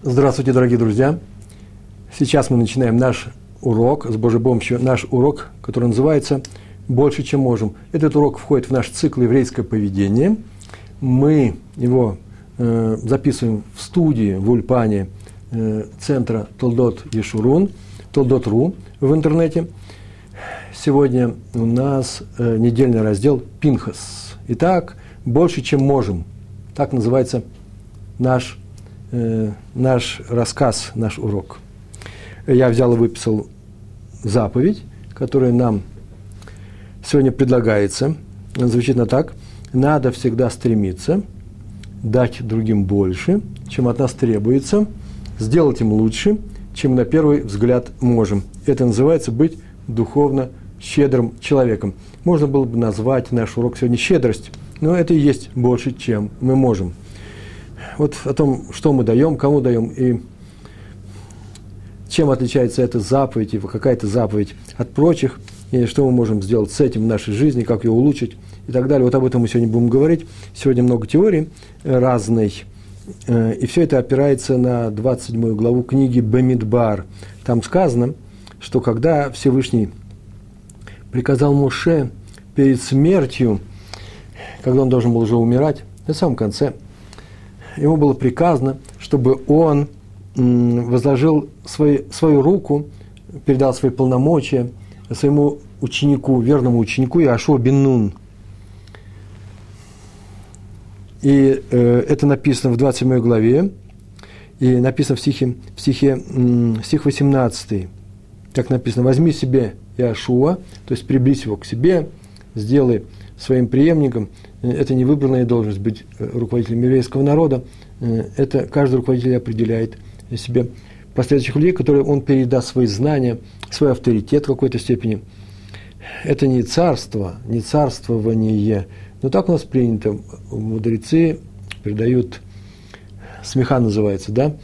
Здравствуйте, дорогие друзья! Сейчас мы начинаем наш урок, с Божьей помощью, наш урок, который называется «Больше, чем можем». Этот урок входит в наш цикл «Еврейское поведение». Мы его э, записываем в студии, в Ульпане э, центра Толдот Ешурун, Толдот.ру в интернете. Сегодня у нас э, недельный раздел «Пинхас». Итак, «Больше, чем можем». Так называется наш э, наш рассказ, наш урок. Я взял и выписал заповедь, которая нам сегодня предлагается. Она звучит на так. Надо всегда стремиться дать другим больше, чем от нас требуется, сделать им лучше, чем на первый взгляд можем. Это называется быть духовно щедрым человеком. Можно было бы назвать наш урок сегодня щедрость, но это и есть больше, чем мы можем – вот о том, что мы даем, кому даем, и чем отличается эта заповедь, и какая-то заповедь от прочих, и что мы можем сделать с этим в нашей жизни, как ее улучшить и так далее. Вот об этом мы сегодня будем говорить. Сегодня много теорий разной, э, и все это опирается на 27 главу книги Бамидбар. Там сказано, что когда Всевышний приказал Муше перед смертью, когда он должен был уже умирать, на самом конце – ему было приказано, чтобы он возложил свой, свою руку, передал свои полномочия своему ученику, верному ученику Иошуа бен Нун. И э, это написано в 27 главе, и написано в стихе, в стихе стих 18. Так написано, возьми себе Иошуа, то есть приблизь его к себе, сделай своим преемником – это не выбранная должность быть э, руководителем еврейского народа. Э, это каждый руководитель определяет себе последующих людей, которые он передаст свои знания, свой авторитет в какой-то степени. Это не царство, не царствование. Но так у нас принято. Мудрецы передают, смеха называется, да,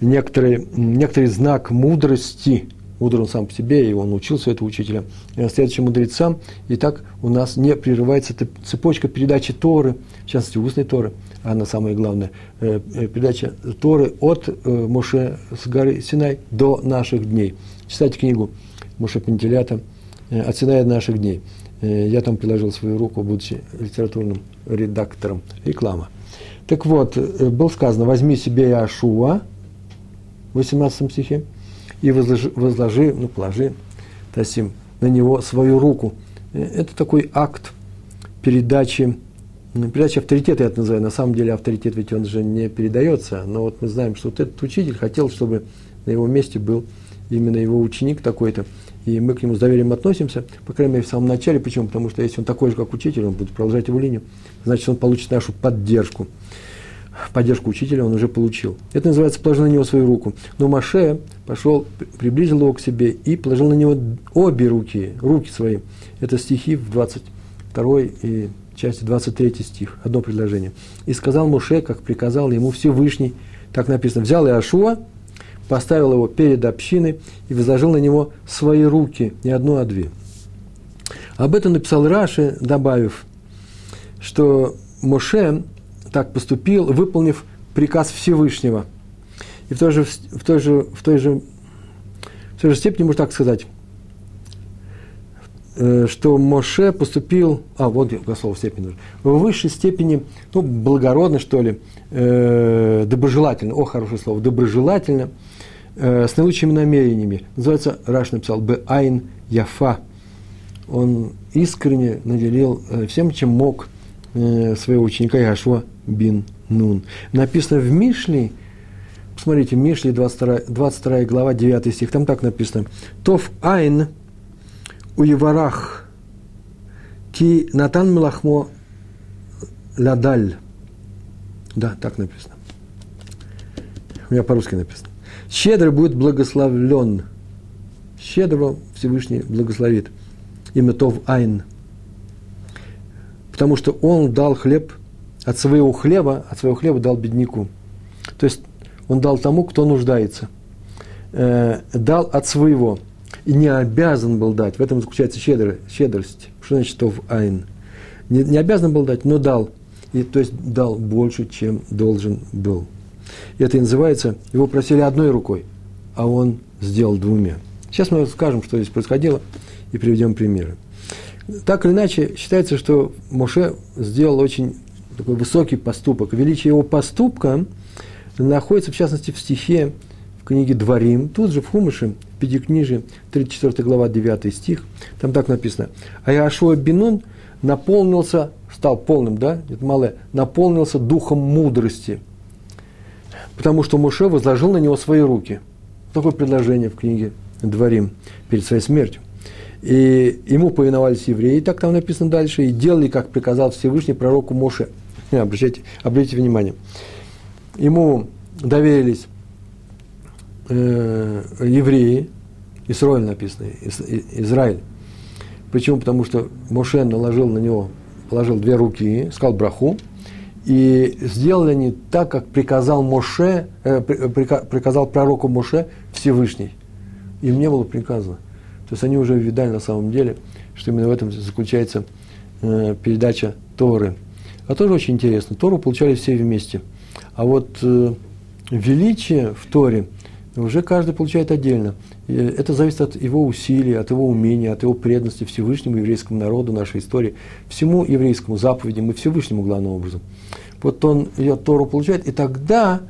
некоторый, некоторый знак мудрости – мудр он сам по себе, и он учился этого учителя, следующим мудрецам. И так у нас не прерывается цепочка передачи Торы, в частности, устной Торы, а на самое главное, э, э, передача Торы от э, Моше с горы Синай до наших дней. Читайте книгу Моше Пентелята «От Синая до наших дней». Я там приложил свою руку, будучи литературным редактором. Реклама. Так вот, было сказано, возьми себе Иошуа, в 18 стихе, и возложи, возложи ну, положи, Тасим, на него свою руку. Э, это такой акт передачи, передачи авторитета, я это называю. На самом деле авторитет ведь он же не передается, но вот мы знаем, что вот этот учитель хотел, чтобы на его месте был именно его ученик такой-то, и мы к нему с доверием относимся, по крайней мере, в самом начале. Почему? Потому что если он такой же, как учитель, он будет продолжать его линию, значит, он получит нашу поддержку поддержку учителя он уже получил. Это называется «положил на него свою руку». Но Маше пошел, приблизил его к себе и положил на него обе руки, руки свои. Это стихи в 22 и части 23 стих, одно предложение. «И сказал Муше, как приказал ему Всевышний, так написано, взял Иошуа, поставил его перед общиной и возложил на него свои руки, не одну, а две». Об этом написал Раши, добавив, что Моше так поступил, выполнив приказ Всевышнего. И в той же, в той же, в той же, в той же степени, можно так сказать, э, что Моше поступил, а вот слово степень нужно, в высшей степени, ну, благородно, что ли, э, доброжелательно, о, хорошее слово, доброжелательно, э, с наилучшими намерениями. Называется, Раш написал, Б. Айн Яфа. Он искренне наделил э, всем, чем мог э, своего ученика Яшуа бин Нун. Написано в Мишле, посмотрите, Мишле 22, 22 глава, 9 стих, там так написано. Тов айн у Еварах ки натан мелахмо ладаль. Да, так написано. У меня по-русски написано. Щедрый будет благословлен. Щедро Всевышний благословит. Имя Тов Айн. Потому что он дал хлеб от своего хлеба, от своего хлеба дал бедняку. То есть он дал тому, кто нуждается. Э, дал от своего. И не обязан был дать. В этом заключается щедрость. щедрость. Что значит в айн? Не, не обязан был дать, но дал. И, то есть дал больше, чем должен был. И это и называется, его просили одной рукой, а он сделал двумя. Сейчас мы скажем, что здесь происходило, и приведем примеры. Так или иначе, считается, что Моше сделал очень такой высокий поступок. Величие его поступка находится, в частности, в стихе в книге «Дворим», тут же в Хумыше, в Пятикнижии, 34 глава, 9 стих, там так написано. «А Яшуа Бенун наполнился, стал полным, да, это малое, наполнился духом мудрости, потому что Моше возложил на него свои руки». Такое предложение в книге «Дворим» перед своей смертью. И ему повиновались евреи, так там написано дальше, и делали, как приказал Всевышний пророку Моше. Обращайте, обратите внимание. Ему доверились э, евреи, Исраиль написано, Израиль. Почему? Потому что Моше наложил на него, положил две руки, сказал браху, и сделали они так, как приказал Моше, э, приказал пророку Моше Всевышний. Им не было приказано. То есть они уже видали на самом деле, что именно в этом заключается э, передача Торы. А тоже очень интересно. Тору получали все вместе. А вот э, величие в Торе уже каждый получает отдельно. Это зависит от его усилий, от его умения, от его преданности Всевышнему еврейскому народу, нашей истории, всему еврейскому заповедям и Всевышнему главным образом. Вот он ее Тору получает, и тогда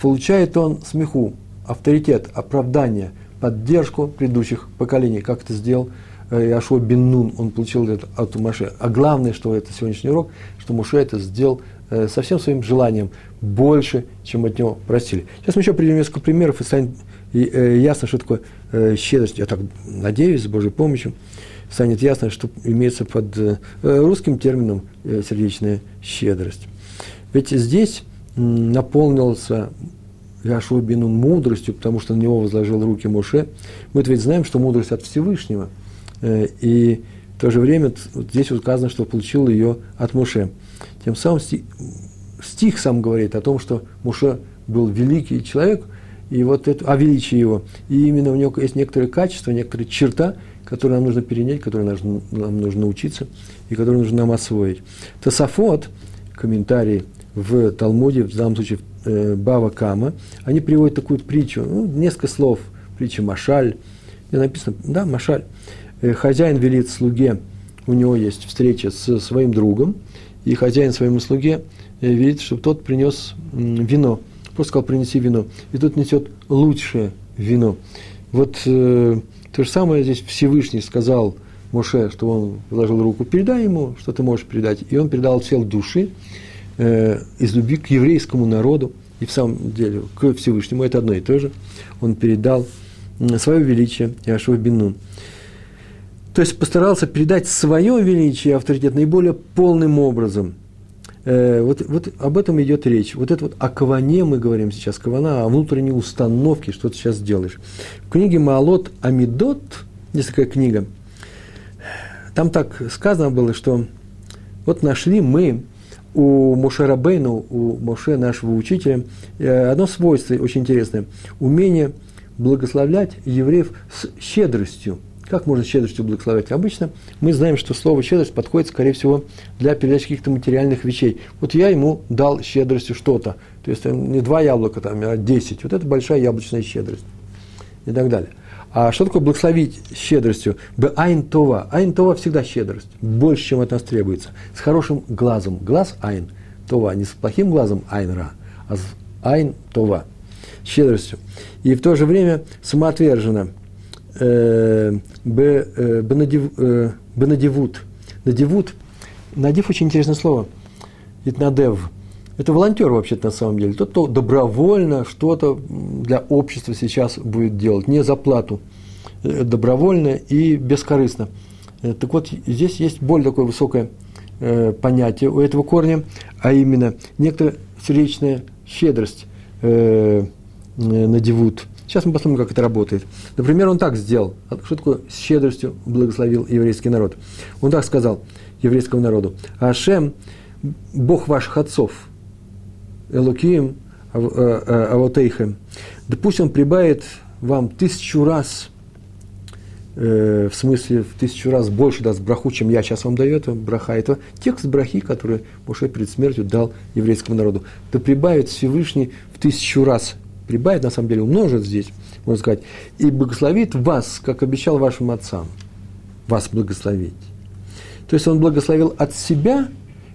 получает он смеху, авторитет, оправдание – поддержку предыдущих поколений, как это сделал Яшуа э, бен Нун, он получил это от Маше. А главное, что это сегоднящий урок, что Муше это сделал э, со всем своим желанием, больше, чем от него просили. Сейчас мы еще приведем несколько примеров, и станет э, ясно, что такое щедрость. Я так надеюсь, с Божьей помощью, станет ясно, что имеется под русским термином сердечная щедрость. Ведь здесь наполнился Яшуа Бинун мудростью, потому что на него возложил руки Моше. Мы ведь знаем, что мудрость от Всевышнего. Э, и в то же время здесь указано, что получил ее от Моше. Тем самым стих, стих сам говорит о том, что Моше был великий человек, и вот это, о величии его. И именно у него есть некоторые качества, некоторые черта, которые нам нужно перенять, которые нам, нужно научиться и которые нужно нам освоить. Тософот, комментарий в Талмуде, в данном случае э, Бава Кама, они приводят такую притчу, ну, несколько слов, притча Машаль, где написано, да, Машаль, хозяин велит слуге, у него есть встреча с своим другом, и хозяин своему слуге э, велит, чтобы тот принес вино, просто сказал, принеси вино, и тот несет лучшее вино. Вот э, то же самое здесь Всевышний сказал Моше, что он вложил руку, передай ему, что ты можешь передать, и он передал цел души, э, из любви к еврейскому народу, и в самом деле к Всевышнему, это одно и то же, он передал свое величие Иошуа Бенун. То есть постарался передать свое величие и авторитет наиболее полным образом. Э, вот, вот об этом идет речь. Вот это вот о каване мы говорим сейчас, кавана, о внутренней установке, что ты сейчас делаешь. В книге Маалот Амидот, есть такая книга, там так сказано было, что вот нашли мы у Моше Рабейну, у Моше, нашего учителя, э, одно свойство очень интересное – умение благословлять евреев с щедростью. Как можно щедростью благословлять? Обычно мы знаем, что слово щедрость подходит, скорее всего, для передачи каких-то материальных вещей. Вот я ему дал щедростью что-то. То есть не два яблока, там, а десять. Вот это большая яблочная щедрость. И так далее. А что такое благословить щедростью? בעין טובה. עין טובה всегда щедрость. Больше, чем от нас требуется. С хорошим глазом. Глаз עין טובה. Не с плохим глазом עין רע, а с עין טובה. Щедростью. И в то же время самоотверженно. ב, בנדיבות. נדיבות. נדיב очень интересное слово. התנדב это волонтер вообще-то на самом деле. Тот, кто добровольно что-то для общества сейчас будет делать, не за плату, э, добровольно и бескорыстно. Э, так вот, здесь есть более такое высокое э, понятие у этого корня, а именно некоторая сердечная щедрость надевут. Сейчас мы посмотрим, как это работает. Например, он так сделал. Что такое с щедростью благословил еврейский народ? Он так сказал еврейскому народу. Ашем, Бог ваших отцов – Элокием э, э, Авотейхем, да пусть он прибавит вам тысячу раз э, в смысле в тысячу раз больше даст браху, чем я сейчас вам даю, это браха. Это текст брахи, который Моше перед смертью дал еврейскому народу. Да прибавит Всевышний в тысячу раз, прибавит, на самом деле, умножит здесь, можно сказать, и благословит вас, как обещал вашим отцам, вас благословить. То есть он благословил от себя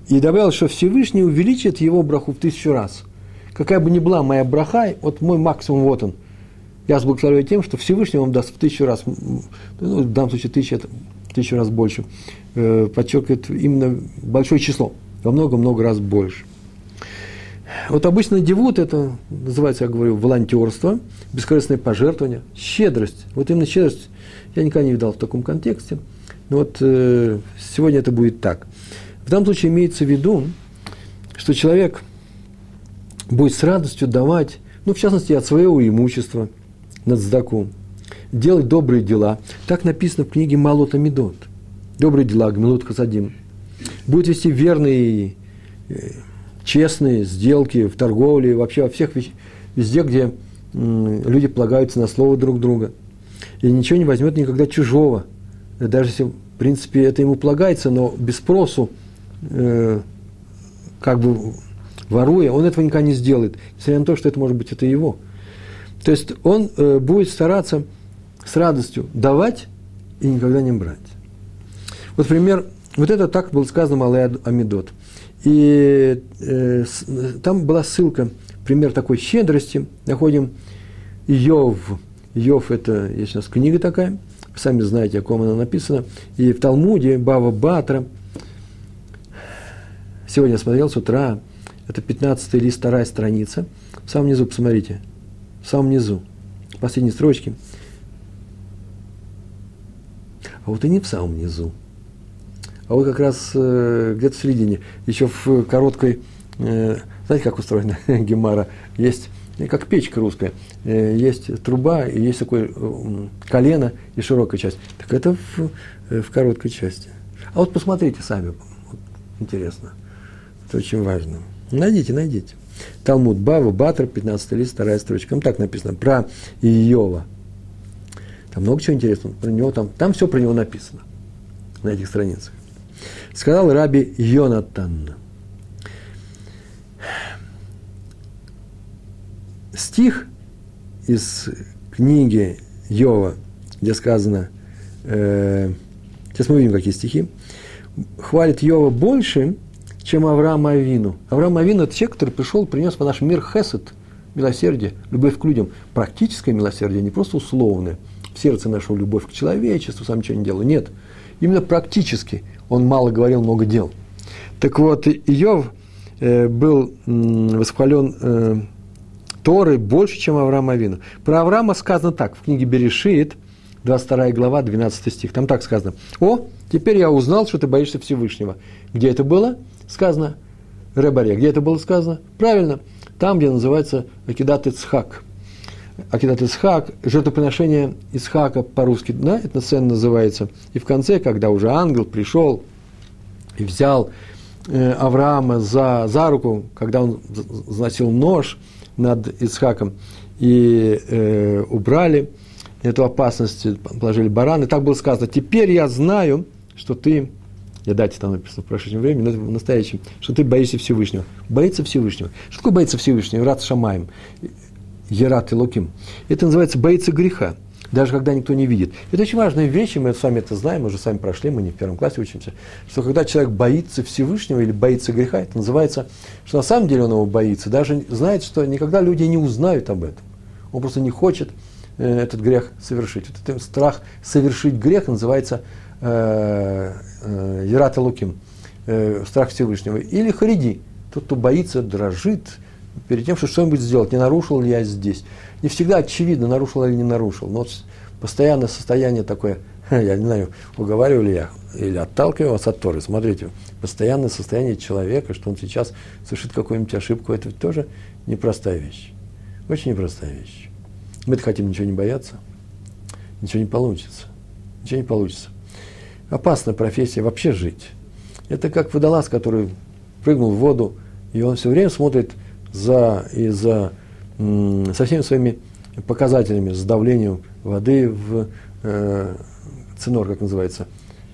и добавил, что Всевышний увеличит его браху в тысячу раз. Какая бы ни была моя браха, вот мой максимум вот он – я благословляю тем, что Всевышний вам даст в тысячу раз, ну, в данном случае тысяча, это тысячу раз больше, э, подчеркивает именно большое число, во много-много раз больше. Вот обычно девут это называется, я говорю, волонтерство, бескорыстное пожертвование, щедрость. Вот именно щедрость я никогда не видал в таком контексте. Но вот э, сегодня это будет так. В данном случае имеется в виду, что человек будет с радостью давать, ну, в частности, от своего имущества – на цдаку, делать добрые дела. Так написано в книге Малота Медот. Добрые дела, Гмилут Хасадим. Будет вести верные, э, честные сделки в торговле, вообще во всех везде, где люди полагаются на слово друг друга. И ничего не возьмет никогда чужого. Даже если, в принципе, это ему полагается, но без спросу, э, как бы воруя, он этого никогда не сделает. Несмотря на то, что это может быть это его. То есть он э, будет стараться с радостью давать и никогда не брать. Вот пример, вот это так было сказано Малай Амидот. И э, там была ссылка, пример такой щедрости. Находим Йов. Йов – это, есть у нас книга такая, вы сами знаете, о ком она написана. И в Талмуде Бава Батра, сегодня я смотрел с утра, это 15 лист, вторая страница. В самом низу, посмотрите, в самом низу, последней строчке. А вот и не в самом низу, а вот как раз э, где-то в середине, еще в короткой, э, знаете, как устроена гемара, есть э, как печка русская, есть труба и есть такое колено и широкая часть. Так это в, в короткой части. А вот посмотрите сами, вот, интересно, это очень важно. Найдите, найдите. Талмуд Бава, Батр, 15 лист, вторая строчка. Там так написано, про Иова. Там много чего интересного про него, там, там все про него написано на этих страницах. Сказал Раби Йонатан. Стих из книги Йова, где сказано, э, сейчас мы увидим, какие стихи, хвалит Йова больше, чем Авраам Авину. Авраам Авину – это человек, который пришел, принес в наш мир хесед, милосердие, любовь к людям. Практическое милосердие, не просто условное. В сердце нашего любовь к человечеству, сам ничего не делаю. Нет. Именно практически. Он мало говорил, много дел. Так вот, Иов э, был восхвален э, Торой больше, чем Авраам Авину. Про Авраама сказано так, в книге Берешит, 22 глава, 12 стих. Там так сказано. «О, теперь я узнал, что ты боишься Всевышнего». Где это было? сказано Ребаре. Где это было сказано? Правильно, там, где называется Акидат Ицхак. Акидат Ицхак, жертвоприношение Ицхака по-русски, да, эта сцена называется. И в конце, когда уже ангел пришел и взял э, Авраама за, за руку, когда он заносил нож над Ицхаком, и э, убрали эту опасность, положили баран, и так было сказано, теперь я знаю, что ты я дате там написано в прошедшем времени, но в настоящем, что ты боишься Всевышнего. Боится Всевышнего. Что такое боится Всевышнего? Рад Шамаем, Ерат и Луким. Это называется боится греха, даже когда никто не видит. Это очень важная вещь, и мы вами это знаем, мы уже сами прошли, мы не в первом классе учимся, что когда человек боится Всевышнего или боится греха, это называется, что на самом деле он его боится, даже знает, что никогда люди не узнают об этом. Он просто не хочет э, этот грех совершить. Вот этот страх совершить грех называется э, э, Ярата Луким, э, страх Всевышнего, или Хариди, тот, кто боится, дрожит перед тем, что что-нибудь сделать, не нарушил ли я здесь. Не всегда очевидно, нарушил или не нарушил, но вот постоянное состояние такое, я не знаю, уговариваю ли я, или отталкиваю вас от Торы. Смотрите, постоянное состояние человека, что он сейчас совершит какую-нибудь ошибку, это ведь тоже непростая вещь. Очень непростая вещь. Мы-то хотим ничего не бояться, ничего не получится. Ничего не получится опасная профессия вообще жить. Это как водолаз, который прыгнул в воду, и он все время смотрит за, и за, со всеми своими показателями, с давлением воды в, э, цинор, как называется,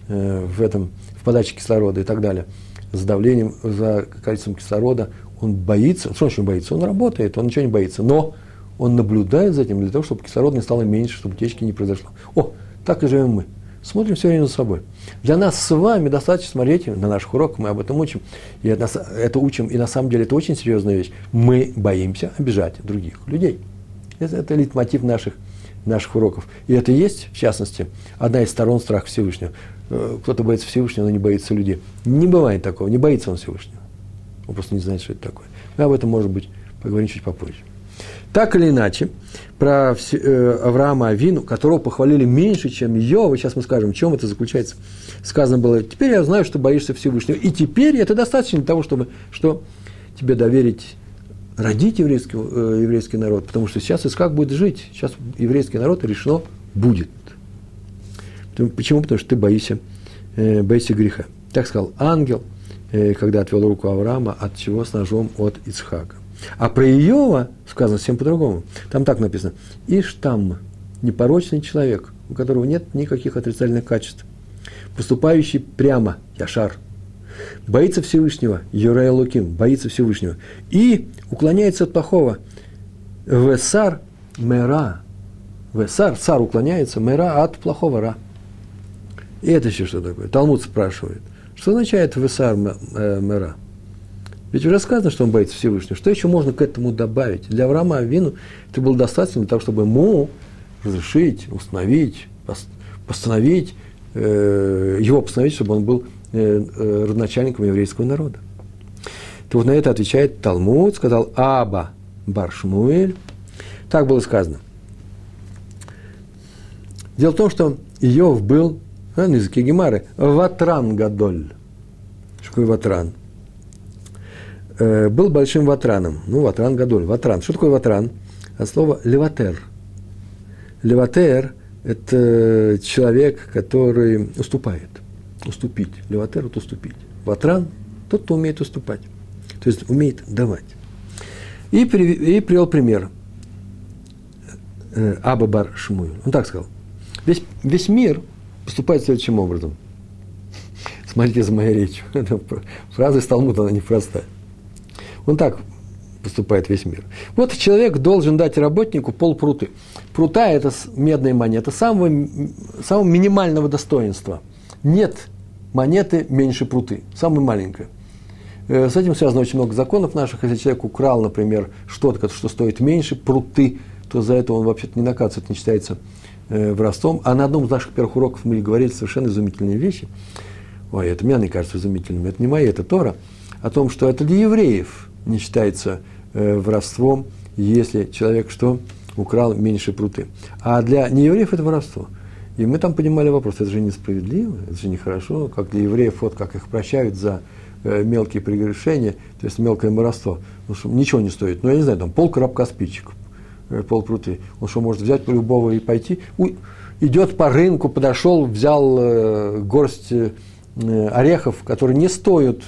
э, в этом, в подаче кислорода и так далее, с давлением, за количеством кислорода, он боится, что он боится? Он работает, он ничего не боится, но он наблюдает за этим для того, чтобы кислорода не стало меньше, чтобы утечки не произошло. О, так и живем мы. Смотрим все время за собой. Для нас с вами достаточно смотреть на наших уроках, мы об этом учим. И это, это учим, и на самом деле это очень серьезная вещь. Мы боимся обижать других людей. Это, это лейтмотив наших, наших уроков. И это есть, в частности, одна из сторон страха Всевышнего. Э, кто-то боится Всевышнего, но не боится людей. Не бывает такого, не боится он Всевышнего. Он просто не знает, что это такое. Мы об этом, может быть, поговорим чуть попозже. Так или иначе, про э, Авраама Авину, которого похвалили меньше, чем Йова, сейчас мы скажем, в чем это заключается. Сказано было, теперь я знаю, что боишься Всевышнего. И теперь это достаточно для того, чтобы что, тебе доверить родить еврейский, э, еврейский народ, потому что сейчас Искак будет жить, сейчас еврейский народ решено будет. Почему? Потому что ты боишься, э, боишься греха. Так сказал ангел, когда отвел руку Авраама, от чего с ножом от Ицхака. А про Иова сказано совсем по-другому. Там так написано. Иштам, непорочный человек, у которого нет никаких отрицательных качеств, поступающий прямо, Яшар, боится Всевышнего, Юрея Луким, боится Всевышнего, и уклоняется от плохого. Весар мера. Весар, цар уклоняется, мера от плохого ра. И это еще что такое? Талмуд спрашивает. Что означает весар э, мера? Ведь уже сказано, что он боится Всевышнего. Что еще можно к этому добавить? Для Авраама Авину это было достаточно для того, чтобы ему разрешить, установить, постановить, э, его постановить, чтобы он был э, э, родоначальником еврейского народа. То вот на это отвечает Талмуд, сказал Аба Баршмуэль. Так было сказано. Дело в том, что Иов был, а, на языке Гемары, ватран гадоль. Что такое ватран? Э, был большим ватраном. Ну, ватран Гадоль, ватран. Что такое ватран? От слова леватер. Леватер – это человек, который уступает. Уступить. Леватер – это уступить. Ватран – тот, кто умеет уступать. То есть умеет давать. И, при, и привел пример. Э, Аба Бар Шмуэль. Он так сказал. Весь, весь мир поступает следующим образом. Смотрите за моей речью. Фраза из Талмуда, она непростая. Он так поступает весь мир. Вот человек должен дать работнику пол пруты. Прута – это медная монета самого, самого минимального достоинства. Нет монеты меньше пруты, самая маленькая. Э, с этим связано очень много законов наших. Если человек украл, например, что-то, что стоит меньше пруты, то за это он вообще-то не наказывается, это не считается э, воровством. А на одном из наших первых уроков мы говорили совершенно изумительные вещи. Ой, это мне, мне кажется, изумительным. Это не мои, это Тора. О том, что это для евреев – не считается э, воровством, если человек что? Украл меньше пруты. А для неевреев это воровство. И мы там понимали вопрос, это же несправедливо, это же нехорошо, как для евреев, вот как их прощают за э, мелкие прегрешения, то есть мелкое воровство, ну, что ничего не стоит. Ну, я не знаю, там пол коробка спичек, э, пол пруты. Он что, может взять любого и пойти? У, идет по рынку, подошел, взял э, горсть э, орехов, которые не стоят,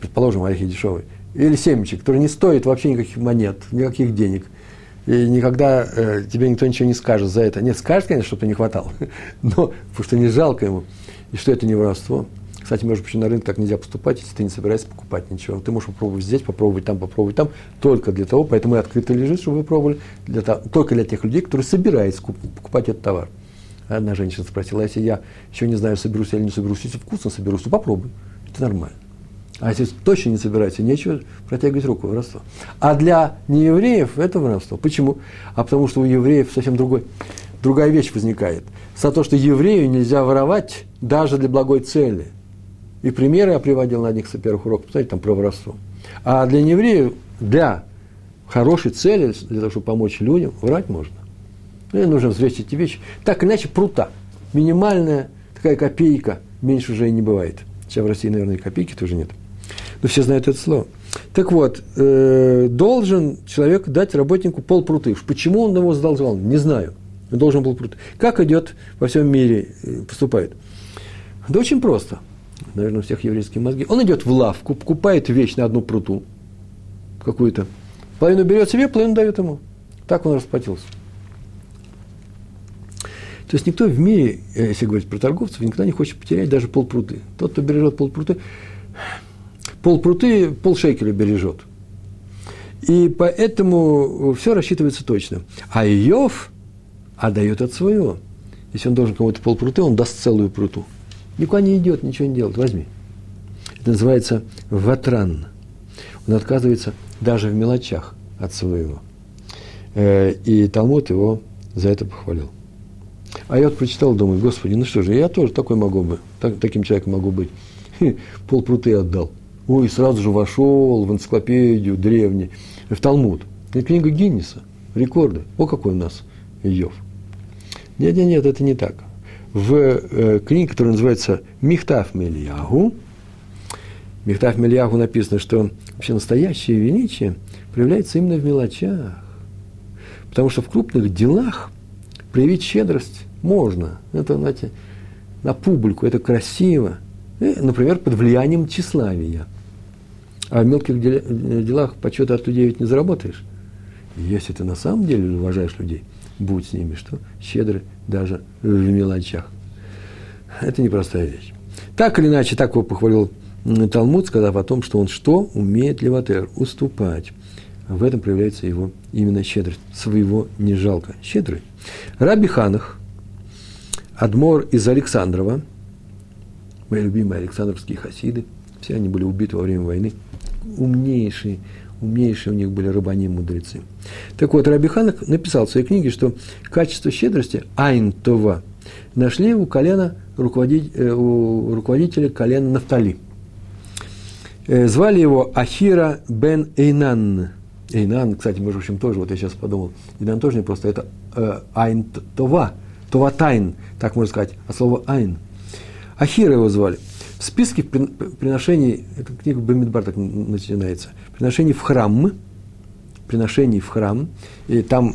предположим, орехи дешевые, или семечек, который не стоит вообще никаких монет, никаких денег. И никогда э, тебе никто ничего не скажет за это. Нет, скажет, конечно, чтобы не хватало, но потому что не жалко ему. И что это не воровство. Кстати, между прочим, на рынке так нельзя поступать, если ты не собираешься покупать ничего. Ты можешь попробовать здесь, попробовать там, попробовать там, только для того, поэтому и открыто лежит, чтобы вы пробовали, для того, только для тех людей, которые собираются покупать этот товар. Одна женщина спросила, «А если я еще не знаю, соберусь или не соберусь, если вкусно соберусь, то попробуй. Это нормально. А если точно не собираете, нечего протягивать руку воровство. А для неевреев это воровство. Почему? А потому что у евреев совсем другой, другая вещь возникает. За то, что еврею нельзя воровать даже для благой цели. И примеры я приводил на одних из первых уроков, посмотрите, там про воровство. А для неевреев, для хорошей цели, для того, чтобы помочь людям, врать можно. Ну, и нужно взвесить эти вещи. Так иначе прута. Минимальная такая копейка, меньше уже и не бывает. Сейчас в России, наверное, и копейки тоже нет но все знают это слово. Так вот, э, должен человек дать работнику полпруты. Почему он его задолжал? Не знаю. Он должен был пруты. Как идет во всем мире, э, поступает? Да очень просто. Наверное, у всех еврейские мозги. Он идет в лавку, покупает вещь на одну пруту какую-то. Половину берет себе, половину дает ему. Так он расплатился. То есть никто в мире, э, если говорить про торговцев, никогда не хочет потерять даже полпруты. Тот, кто бережет полпруты, полпруты полшекеля бережет. И поэтому все рассчитывается точно. А Иов отдает от своего. Если он должен кому-то полпруты, он даст целую пруту. Никуда не идет, ничего не делает, возьми. Это называется ватран. Он отказывается даже в мелочах от своего. Э, и Талмуд его за это похвалил. А я вот прочитал, думаю, господи, ну что же, я тоже такой могу бы, так, таким человеком могу быть. Пол пруты отдал. Ой, сразу же вошел в энциклопедию древней, в Талмуд. Это книга Гиннеса, рекорды. О, какой у нас Иов. Нет, нет, нет, это не так. В э, книге, которая называется «Михтав Мельягу», Михтав Мельягу написано, что вообще настоящее величие проявляется именно в мелочах. Потому что в крупных делах проявить щедрость можно. Это, знаете, на публику, это красиво. И, например, под влиянием тщеславия. А в мелких делах почета от людей ведь не заработаешь. Если ты на самом деле уважаешь людей, будь с ними, что щедры даже в мелочах. Это непростая вещь. Так или иначе, так его похвалил Талмуд, сказав о том, что он что? Умеет леватер, уступать. В этом проявляется его именно щедрость. Своего не жалко. Щедрый. Раби Ханах, Адмор из Александрова, мои любимые Александровские хасиды, все они были убиты во время войны, умнейшие, умнейшие у них были рабани мудрецы. Так вот, Раби Ханах написал в своей книге, что качество щедрости Айн Това нашли у колена руководителя, э, у руководителя колена Нафтали. Э, звали его Ахира бен Эйнан. Эйнан, кстати, между прочим, тоже, вот я сейчас подумал, Эйнан тоже не просто, это э, Айн Това, Това Тайн, так можно сказать, а слово Айн. Ахира его звали. В списке приношений, эта книга Бамидбар так начинается, приношений в храм, приношений в храм, и там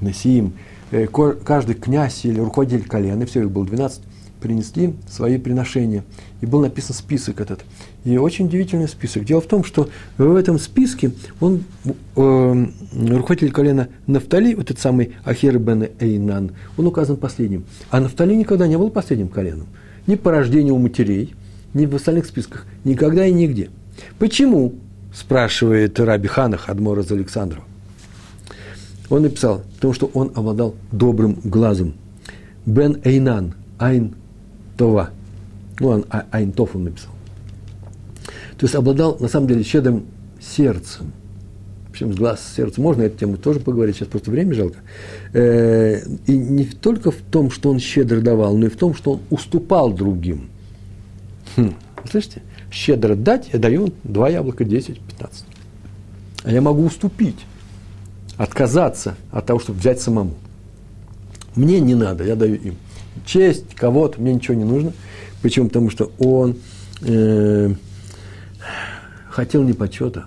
Насиим, э, каждый князь или руководитель колена, все их было 12, принесли свои приношения. И был написан список этот. И очень удивительный список. Дело в том, что в этом списке он, э, руководитель колена Нафтали, вот этот самый Ахир бен Эйнан, он указан последним. А Нафтали никогда не был последним коленом. Ни по рождению у матерей, ни в остальных списках. Никогда и нигде. Почему? спрашивает Раби Ханах, Адмор из Александрова. Он написал, потому что он обладал добрым глазом. Бен Эйнан, Айн Това. Ну, он а, Айн Тов он написал. То есть обладал, на самом деле, щедрым сердцем. Причем с глаз сердца можно эту тему тоже поговорить, сейчас просто время жалко. Э, и не только в том, что он щедро давал, но и в том, что он уступал другим. Хм, слышите? Щедро дать, я даю два яблока, 10, 15. А я могу уступить, отказаться от того, чтобы взять самому. Мне не надо, я даю им честь кого-то, мне ничего не нужно. Почему? Потому что он э, хотел не почета,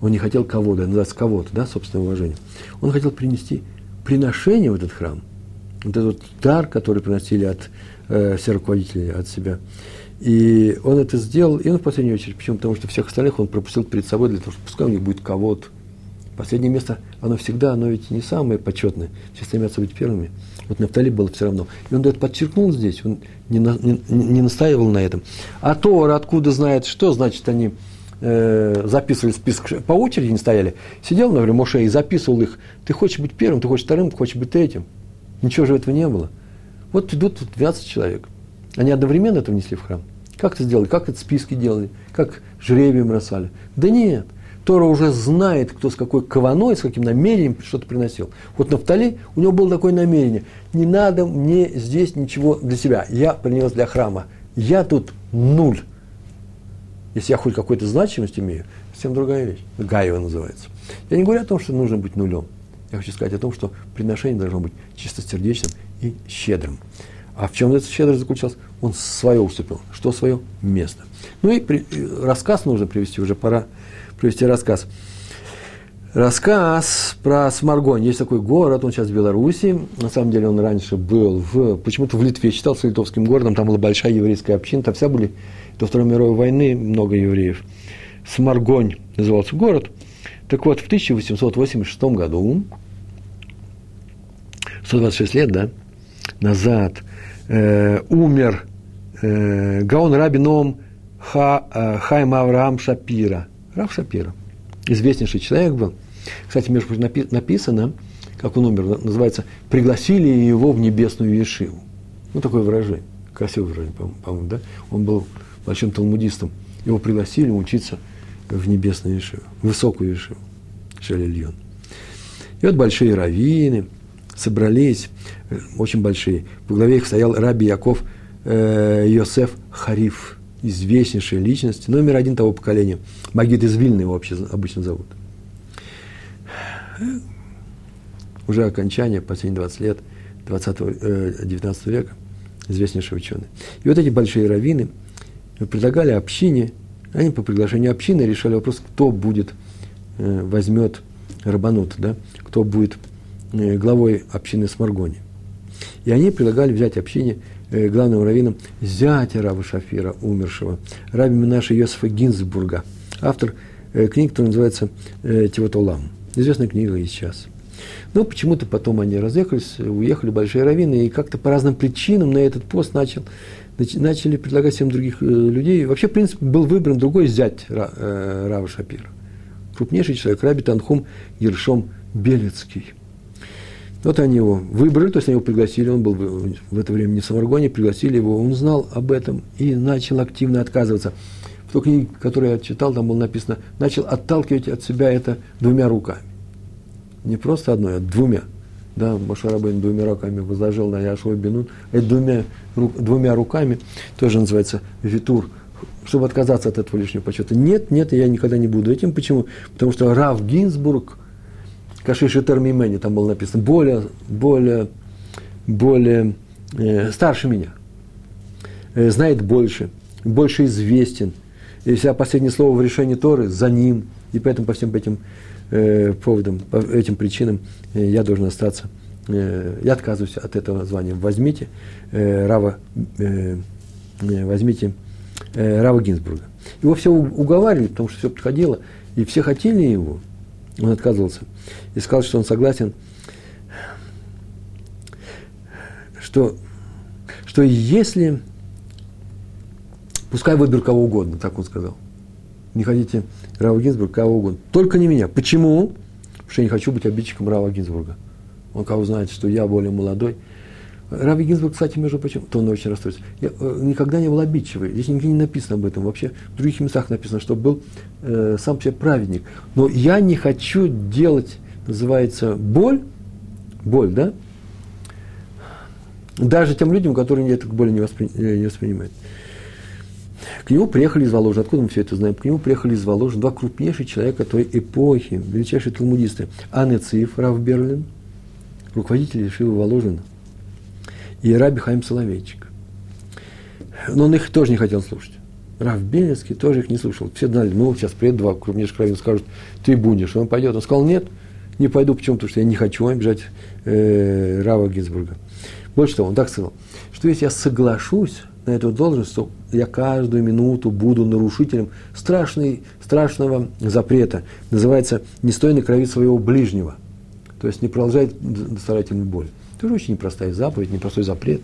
он не хотел кого-то, называется кого-то, да, собственное уважение. Он хотел принести приношение в этот храм, вот этот дар, который приносили от э, все руководители от себя. И он это сделал, и он в последнюю очередь, почему? Потому что всех остальных он пропустил перед собой для того, чтобы пускай у них будет кого-то. Последнее место, оно всегда, оно ведь не самое почетное. Все стремятся быть первыми. Вот Нафтали было все равно. И он это подчеркнул здесь, он не, на, не, не настаивал на этом. А Тора откуда знает, что значит они э, записывали список, по очереди не стояли. Сидел, например, Моше и записывал их. Ты хочешь быть первым, ты хочешь вторым, ты хочешь быть третьим. Ничего же этого не было. Вот идут 12 человек. Они одновременно это внесли в храм. Как это сделали? Как это списки делали? Как жребием бросали? Да нет. Тора уже знает, кто с какой кованой, с каким намерением что-то приносил. Вот Нафтали, у него было такое намерение. Не надо мне здесь ничего для себя. Я принес для храма. Я тут нуль. Если я хоть какую-то значимость имею, совсем другая вещь. Гаева называется. Я не говорю о том, что нужно быть нулем. Я хочу сказать о том, что приношение должно быть чистосердечным и щедрым. А в чем эта щедрость заключалась? Он свое уступил. Что свое? Место. Ну и при, рассказ нужно привести, уже пора привести рассказ. Рассказ про Сморгонь. Есть такой город, он сейчас в Беларуси. На самом деле он раньше был в, почему-то в Литве, считался литовским городом. Там была большая еврейская община. Там вся были до Второй мировой войны много евреев. Сморгонь назывался город. Так вот, в 1886 году, 126 лет, да, назад э, умер э, Гаон Рабином Ха, э, Хайм Авраам Шапира. Рав Шапира. Известнейший человек был. Кстати, между прочим, написано, как он умер, называется «пригласили его в небесную Ешиву». Ну, такое выражение. Красивое выражение, по-моему, да? Он был большим талмудистом. Его пригласили учиться в небесную Ешиву, в высокую Ешиву, Шелильон. И вот большие раввины собрались, э, очень большие. По главе их стоял Раби Яков э, Йосеф Хариф, известнейшая личность, номер один того поколения. Магид из Вильны его вообще обычно зовут. Уже окончание, последние 20 лет 20 э, 19 века, известнейший ученый. И вот эти большие раввины предлагали общине, они по приглашению общины решали вопрос, кто будет, э, возьмет Рабанут, да, кто будет главой общины Сморгони. И они предлагали взять общине э, главным раввином зятя Раба Шафира, умершего, раби Минаша Йосифа Гинзбурга, автор э, книги, которая называется Тивотолам. Известная книга и сейчас. Но почему-то потом они разъехались, уехали большие раввины, и как-то по разным причинам на этот пост начал, начали предлагать всем других людей. Вообще, в принципе, был выбран другой зять Рава Шапира крупнейший человек, Раби Танхум Ершом Белецкий. Вот они его выбрали, то есть они его пригласили, он был в это время не в Самаргоне, пригласили его, он знал об этом и начал активно отказываться. В той книге, которую я читал, там было написано, начал отталкивать от себя это двумя руками. Не просто одной, а двумя. Да, Машарабейн двумя руками возложил на Яшуа Бенун, это двумя, двумя руками, тоже называется витур – чтобы отказаться от этого лишнего почета. Нет, нет, я никогда не буду этим. Почему? Потому что Рав Гинзбург, Кашиши Термимени, там было написано, более, более, более э, старше меня, э, знает больше, больше известен. И вся последнее слово в решении Торы за ним. И поэтому по всем этим э, поводам, по этим причинам э, я должен остаться. Э, я отказываюсь от этого звания. Возьмите э, Рава, э, э возьмите э, Рава Гинзбурга. Его все уговаривали, потому что все подходило, и все хотели его. Он отказывался и сказал, что он согласен, что, что если, пускай выберу кого угодно, так он сказал. Не хотите Рава Гинзбурга, кого угодно. Только не меня. Почему? Потому что я не хочу быть обидчиком Рава Гинзбурга. Он кого знает, что я более молодой – Рави Гинзбург, кстати, между прочим, то он очень расстроится. Я э, никогда не был обидчивый. Здесь нигде не написано об этом. Вообще в других местах написано, что был э, сам себе праведник. Но я не хочу делать, называется, боль, боль, да? Даже тем людям, которые эту боль не, воспри, э, не воспринимают. К нему приехали из Воложи. Откуда мы все это знаем? К нему приехали из Воложи два крупнейших человека той эпохи, величайшие талмудисты. Анны Циф, Рав Берлин, руководитель Шивы Воложина – и Раби Хайм Соловейчик. Но он их тоже не хотел слушать. Рав Бельницкий тоже их не слушал. Все знали, ну, сейчас приедут два крупнейших раввина, скажут, ты будешь. Он пойдет. Он сказал, нет, не пойду. Почему? Потому что я не хочу обижать э, Рава Гинзбурга. Больше того, он так сказал, что если я соглашусь на эту должность, то я каждую минуту буду нарушителем страшной, страшного запрета. Называется «не стой на крови своего ближнего». То есть не продолжай старательную боль. Тоже очень непростая заповедь, непростой запрет.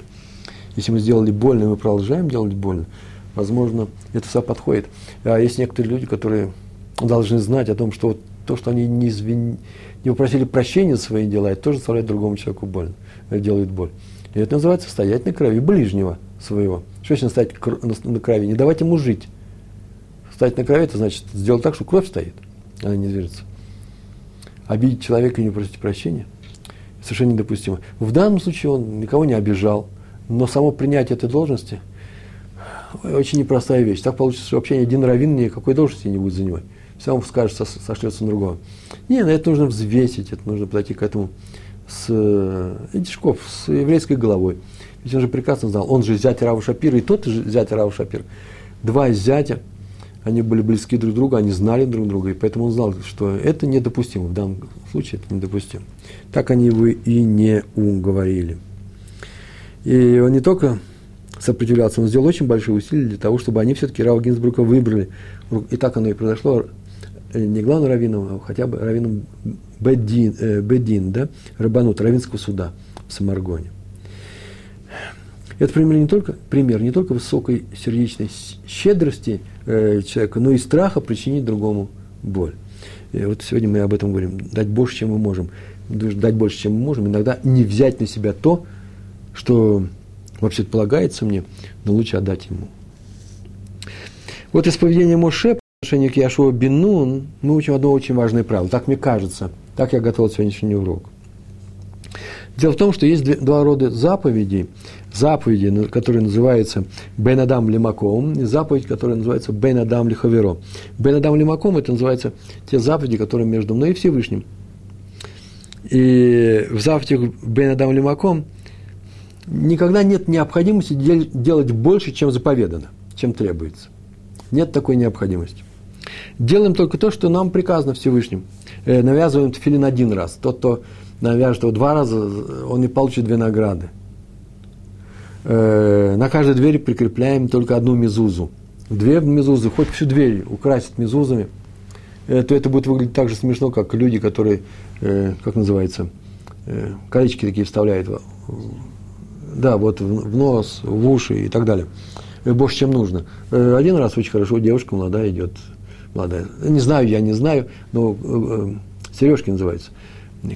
Если мы сделали больно, и мы продолжаем делать больно, возможно, это все подходит. А есть некоторые люди, которые должны знать о том, что вот то, что они не, извин... не попросили прощения за свои дела, это тоже заставляет другому человеку больно, делает боль. И это называется стоять на крови ближнего своего. Что значит стоять на крови? Не давать ему жить. Стоять на крови, это значит сделать так, что кровь стоит, она не движется. Обидеть человека и не просить прощения – совершенно недопустимо. В данном случае он никого не обижал, но само принятие этой должности очень непростая вещь. Так получится, что вообще ни один раввин никакой должности не будет занимать. Все он скажет, сошлется на другого. Не, на это нужно взвесить, это нужно подойти к этому с Эдишков, с еврейской головой. Ведь он же прекрасно знал, он же зять Рава Шапира, и тот же зять Рава Шапира. Два зятя – они были близки друг к другу, они знали друг друга, и поэтому он знал, что это недопустимо, в данном случае это недопустимо. Так они его и не уговорили. И он не только сопротивлялся, он сделал очень большие усилия для того, чтобы они все-таки Рава Гинзбрука выбрали. И так оно и произошло, не главным раввином, а хотя бы раввином Бедин, э, Бедин да, Рабанут, равинского суда в Самаргоне. Это пример не только, пример не только высокой сердечной щедрости э, человека, но и страха причинить другому боль. И вот сегодня мы об этом говорим. Дать больше, чем мы можем. Дать больше, чем мы можем. Иногда не взять на себя то, что вообще полагается мне, но лучше отдать ему. Вот из поведения Моше по отношению к Яшуа Бенун мы учим одно очень важное правило. Так мне кажется. Так я готовил сегодняшний урок. Дело в том, что есть два рода заповедей. Заповеди, которые называются Бен Адам Лимаком, и заповедь, которая называется Бен Адам Лихаверо. Бен Адам Лимаком – это называется те заповеди, которые между мной и Всевышним. И в заповедях Бен Адам Лимаком никогда нет необходимости делать больше, чем заповедано, чем требуется. Нет такой необходимости. Делаем только то, что нам приказано Всевышним. Э, навязываем филин один раз. Тот, кто навяжет его два раза, он не получит две награды. Э, на каждой двери прикрепляем только одну мезузу. Две мезузы, хоть всю дверь украсить мезузами, э, то это будет выглядеть так же смешно, как люди, которые, э, как называется, колечки такие вставляют, да, вот в нос, в уши и так далее. Больше, чем нужно. Один раз очень хорошо, девушка молодая идет, молодая. Не знаю, я не знаю, но сережки называются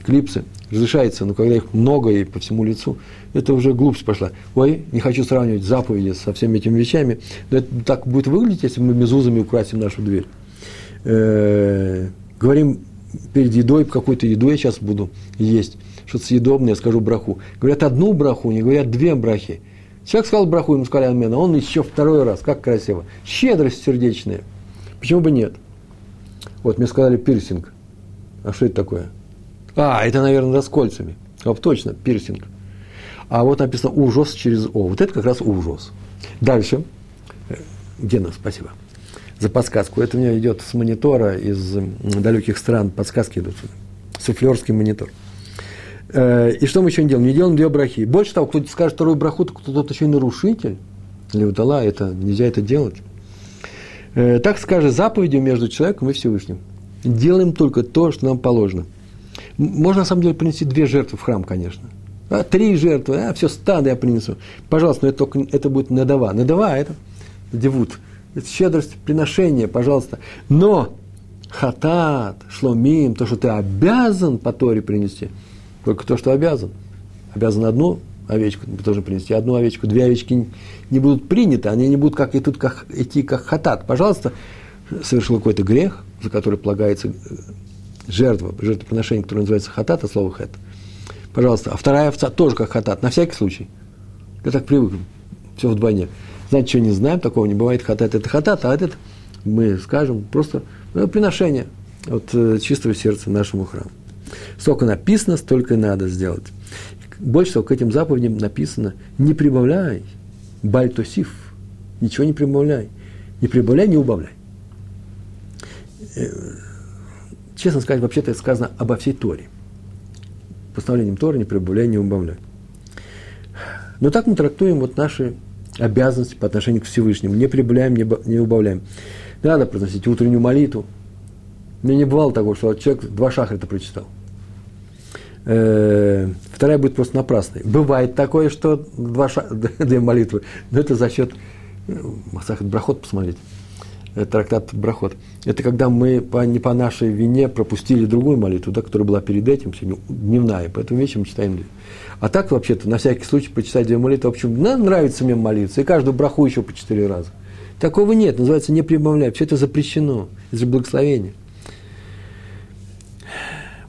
клипсы, разрешается, но когда их много и по всему лицу, это уже глупость пошла. Ой, не хочу сравнивать заповеди со всеми этими вещами, но это так будет выглядеть, если мы мезузами украсим нашу дверь. Э, говорим перед едой, какой-то еду я сейчас буду есть, что-то съедобное, я скажу браху. Говорят одну браху, не говорят две брахи. Человек сказал браху, ему сказали амена, он еще второй раз, как красиво. Щедрость сердечная. Почему бы нет? Вот мне сказали пирсинг. А что это такое? А, это, наверное, да, с кольцами. А, точно, пирсинг. А вот написано ужас через О. Вот это как раз ужас. Дальше. Э, Гена, спасибо за подсказку. Это у меня идет с монитора из далеких стран. Подсказки идут. Суфлерский монитор. Э, и что мы еще не делаем? Не делаем две брахи. Больше того, кто-то скажет вторую браху, то кто-то еще и нарушитель. Или удала, это, нельзя это делать. Э, так скажет заповедью между человеком и Всевышним. Делаем только то, что нам положено – можно, на самом деле, принести две жертвы в храм, конечно. А, три жертвы, а, все, стадо я принесу. Пожалуйста, но это, только, это будет надава. Надава – это девут. Это щедрость, приношение, пожалуйста. Но хатат, шломим, то, что ты обязан по Торе принести, только то, что обязан. Обязан одну овечку тоже принести, одну овечку, две овечки не будут приняты, они не будут как, идут, как, идти как хатат. Пожалуйста, совершил какой-то грех, за который полагается жертва, жертвоприношение, которое называется хатат, от слова хэт. Пожалуйста, а вторая овца тоже как хатат, на всякий случай. Я так привык, все вдвойне. Знаете, что не знаем, такого не бывает, хатат это хатат, а этот мы скажем просто ну, приношение от э, чистого сердца нашему храму. Сколько написано, столько и надо сделать. Больше всего к этим заповедям написано, не прибавляй, бальтосив, ничего не прибавляй. Не прибавляй, не убавляй э, честно сказать, вообще-то это сказано обо всей Торе. Постановлением Торы не прибавляй, не убавляй. Но так мы трактуем вот наши обязанности по отношению к Всевышнему. Не прибавляем, не убавляем. Надо произносить утреннюю молитву. Мне не бывало такого, что человек два шахрита прочитал. Э, вторая будет просто напрасной. Бывает такое, что два ша... две молитвы, но это за счет э, Масахат Брахот посмотреть. Э, трактат Брахот. Это когда мы по, не по нашей вине пропустили другую молитву, да, которая была перед этим, сегодня дневная, поэтому вечером читаем. А так, вообще-то, на всякий случай прочитать две молитвы, в общем, нравится мне молиться, и каждую браху еще по четыре раза. Такого нет, называется не прибавляй, все это запрещено, это же благословение.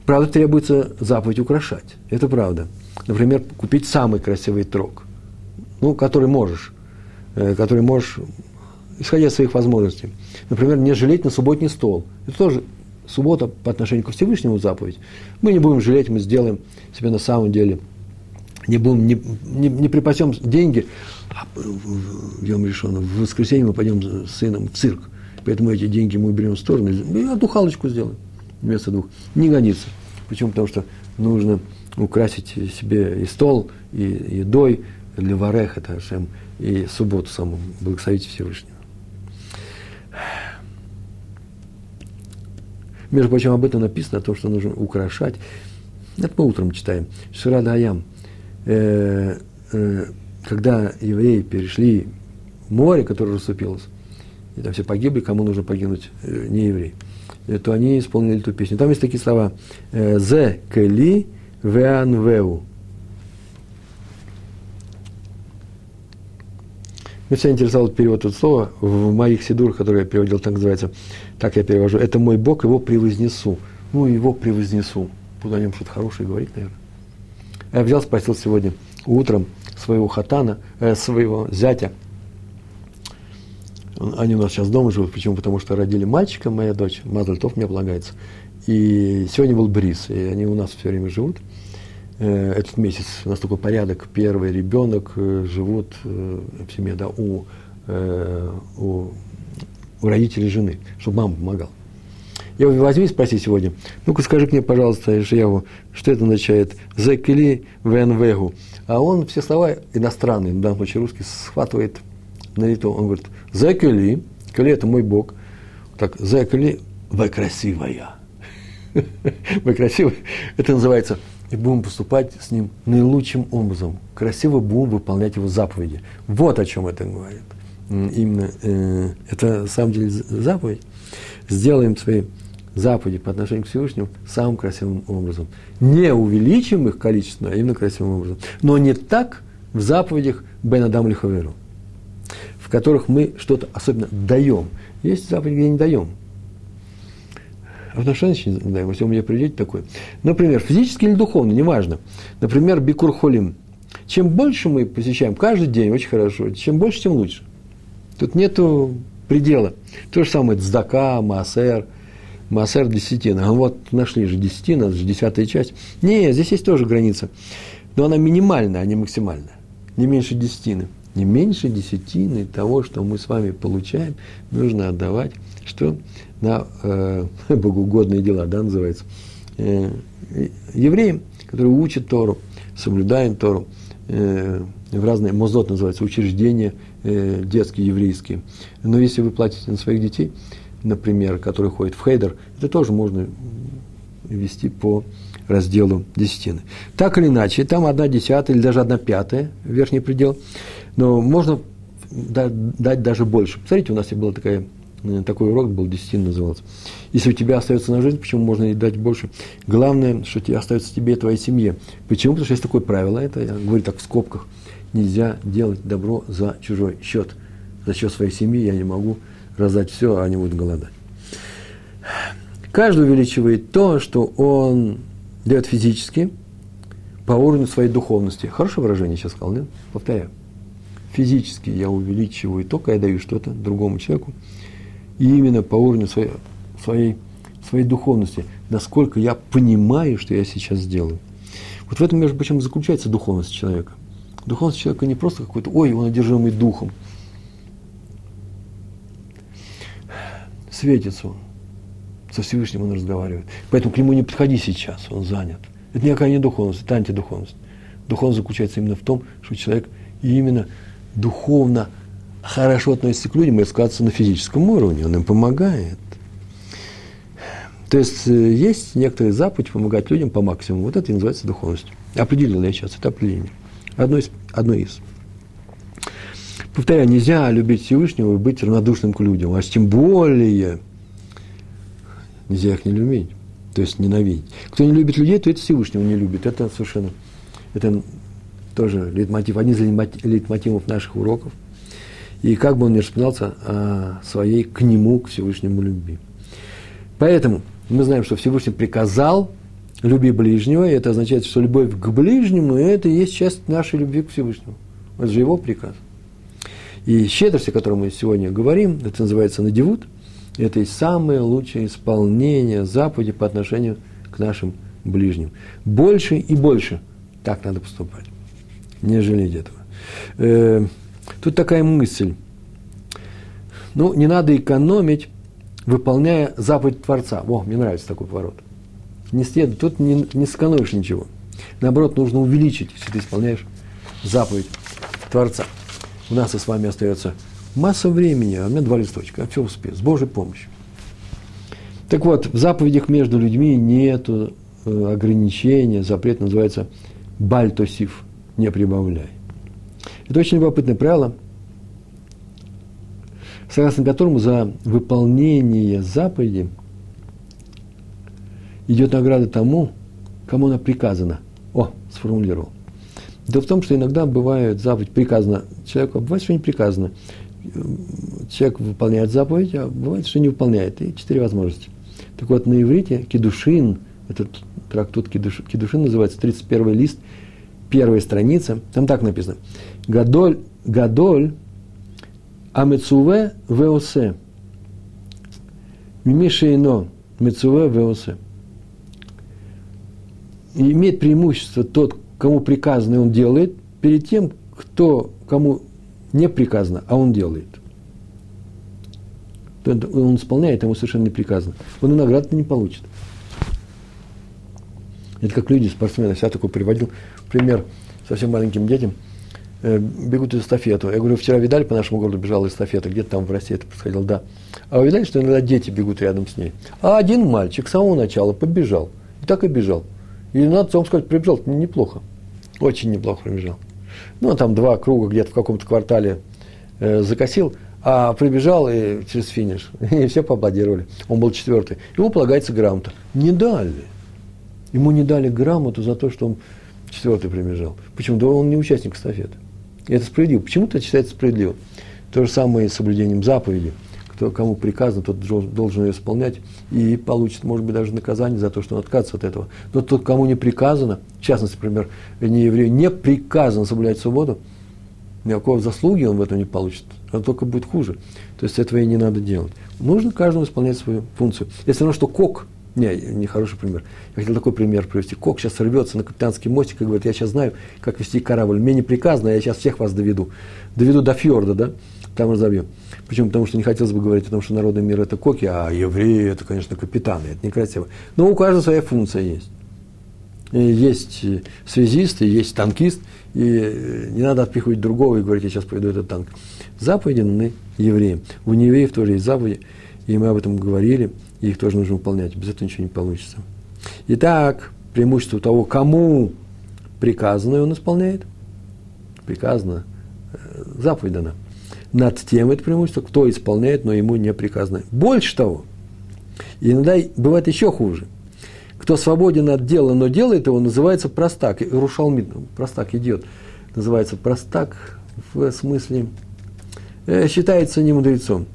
Правда, требуется заповедь украшать, это правда. Например, купить самый красивый трог, ну, который можешь, э, который можешь исходя из своих возможностей. Например, не жалеть на субботний стол. Это тоже суббота по отношению к Всевышнему заповедь. Мы не будем жалеть, мы сделаем себе на самом деле. Не будем, не, не, не припасем деньги, а Йом решено, в воскресенье мы пойдем с сыном в цирк. Поэтому эти деньги мы уберем в сторону и одну халочку сделаем вместо двух. Не годится. Почему? Потому что нужно украсить себе и стол, и едой, для вареха, это и субботу саму, благословить Всевышнего. Между прочим, об этом написано, о том, что нужно украшать. Это мы утром читаем. Ширада Аям. Э, э, когда евреи перешли море, которое расступилось, и там все погибли, кому нужно погибнуть, э, не евреи, э, то они исполнили эту песню. Там есть такие слова «Зе кели веан веу». Меня всегда интересовал перевод этого слова. В моих сидурах, которые я переводил, так называется, так я перевожу. Это мой Бог, его превознесу. Ну, его превознесу. Буду о нем что-то хорошее говорить, наверное. Я взял, спросил сегодня утром своего хатана, э, своего зятя. Они у нас сейчас дома живут. Почему? Потому что родили мальчика, моя дочь, Мазальтов мне полагается. И сегодня был бриз, и они у нас все время живут. Э, этот месяц у нас такой порядок. Первый ребенок э, живут э, в семье, да, у, у, у родителей жены, чтобы мама помогала. Я его возьми и спроси сегодня. Ну-ка скажи мне, пожалуйста, Ишияву, что это означает «зекли венвегу». А он все слова иностранные, в данном случае русский, схватывает на лету. Он говорит «зекли», «кли» – это мой Бог. Так, «зекли» – «вы красивая». «Вы красивая» – это называется – и будем поступать с ним наилучшим образом. Красиво будем выполнять его заповеди. Вот о чем это говорит. Именно э, это на самом деле заповедь. Сделаем свои заповеди по отношению к Всевышнему самым красивым образом. Не увеличим их количество, а именно красивым образом. Но не так в заповедях Бен Адам Лихаверу, в которых мы что-то особенно даем. Есть заповеди, где не даем. Отношения даем, если вы мне приведете такое. Например, физически или духовно, неважно. Например, бикур холим. Чем больше мы посещаем каждый день, очень хорошо, чем больше, тем лучше. Тут нету предела. То же самое цдака, маасер, маасер десятина. А вот нашли же десятина, это же десятая часть. Не, здесь есть тоже граница. Но она минимальная, а не максимальная. Не меньше десятины. Не меньше десятины того, что мы с вами получаем, нужно отдавать. Что? на э, богоугодные дела, да, называется. Э, евреи, которые учат Тору, соблюдают Тору, э, в разные, мозот называется, учреждения э, детские, еврейские. Но если вы платите на своих детей, например, которые ходят в хейдер, это тоже можно вести по разделу десятины. Так или иначе, там одна десятая или даже одна пятая, верхний предел, но можно дать даже больше. Посмотрите, у нас была такая Э, такой урок был, десятин назывался. Если у тебя остается на жизнь, почему можно и дать больше? Главное, что тебе остается тебе и твоей семье. Почему? Потому что есть такое правило, это я говорю так в скобках, нельзя делать добро за чужой счет. За счет своей семьи я не могу раздать все, а они будут голодать. Каждый увеличивает то, что он дает физически, по уровню своей духовности. Хорошее выражение сейчас сказал, нет? Повторяю. Физически я увеличиваю то, когда я даю что-то другому человеку, и именно по уровню своей, своей, своей духовности, насколько я понимаю, что я сейчас сделаю. Вот в этом, между прочим, заключается духовность человека. Духовность человека не просто какой-то, ой, он одержимый духом. Светится он. Со Всевышним он разговаривает. Поэтому к нему не подходи сейчас, он занят. Это никакая не духовность, это антидуховность. Духовность заключается именно в том, что человек именно духовно – хорошо относится к людям и сказаться на физическом уровне, он им помогает. То есть э, есть некоторые заповеди помогать людям по максимуму. Вот это и называется духовностью. Определил я сейчас, это определение. Одно из. Одно из. Повторяю, нельзя любить Всевышнего и быть равнодушным к людям, а тем более нельзя их не любить, то есть ненавидеть. Кто не любит людей, то это Всевышнего не любит. Это совершенно, это тоже лейтмотив, один из лейтмотивов наших уроков и как бы он ни распинался о своей к нему, к Всевышнему любви. Поэтому мы знаем, что Всевышний приказал люби ближнего, и это означает, что любовь к ближнему – это и есть часть нашей любви к Всевышнему. Это же его приказ. И щедрость, о которой мы сегодня говорим, это называется надевут, это и самое лучшее исполнение заповеди по отношению к нашим ближним. Больше и больше так надо поступать. Не жалеть этого. Э, Тут такая мысль. Ну, не надо экономить, выполняя заповедь Творца. О, мне нравится такой поворот. Не следует, тут не, не сэкономишь ничего. Наоборот, нужно увеличить, если ты исполняешь заповедь Творца. У нас с вами остается масса времени, а у меня два листочка, а все успею, с Божьей помощью. Так вот, в заповедях между людьми нет э, ограничения, запрет называется бальтосив, не прибавляй. Это очень любопытное правило, согласно которому за выполнение заповеди идет награда тому, кому она приказана. О, сформулировал. Дело в том, что иногда бывает заповедь приказана человеку, а бывает, что не приказано. Человек выполняет заповедь, а бывает, что не выполняет. И четыре возможности. Так вот, на иврите кедушин, этот трактут кедуш, кедушин называется, 31 лист, первая страница, там так написано. Гадоль, гадоль, амецуве веосе. Мимишейно, мецуве веосе. И имеет преимущество тот, кому приказано, он делает, перед тем, кто, кому не приказано, а он делает. Он исполняет, ему совершенно не приказано. Он и награды не получит. Это как люди, спортсмены. Я такой приводил пример совсем маленьким детям. Э, бегут эстафету. Я говорю, вчера видали, по нашему городу бежала эстафета, где-то там в России это происходило, да. А вы видали, что иногда дети бегут рядом с ней? А один мальчик с самого начала побежал. И так и бежал. И надо вам сказать, прибежал неплохо. Очень неплохо пробежал. Ну, там два круга где-то в каком-то квартале э, закосил, а прибежал и через финиш. И все поаплодировали. Он был четвертый. Ему полагается грамота. Не дали. Ему не дали грамоту за то, что он четвертый прибежал. Почему? Да он не участник эстафеты. И это справедливо. Почему-то это считается справедливо. То же самое и с соблюдением заповеди кто, кому приказано, тот должен ее исполнять и получит, может быть, даже наказание за то, что он отказывается от этого. Но тот, кому не приказано, в частности, например, не еврею, не приказано соблюдать свободу, никакой заслуги он в этом не получит, а только будет хуже. То есть этого и не надо делать. Нужно каждому исполнять свою функцию. Если равно, что кок, не, не хороший пример. Я хотел такой пример привести. Кок сейчас рвется на капитанский мостик и говорит, я сейчас знаю, как вести корабль. Мне не приказано, я сейчас всех вас доведу. Доведу до фьорда, да? Там разобью. Почему? Потому что не хотелось бы говорить о том, что народный мир – это коки, а евреи – это, конечно, капитаны. Это некрасиво. Но у каждого своя функция есть. Есть связист, и есть танкист, и э, не надо отпихивать другого и говорить, я сейчас поведу этот танк. Заповеди нужны евреям. У евреев тоже есть заповеди, и мы об этом говорили, и их тоже нужно выполнять. Без этого ничего не получится. Итак, преимущество того, кому приказано, он исполняет. Приказано, э, заповедь дана над тем это преимущество, кто исполняет, но ему не приказано. Больше того, иногда бывает еще хуже. Кто свободен от дела, но делает его, называется простак. Рушалмит, простак идет. Называется простак в смысле, э, считается не мудрецом.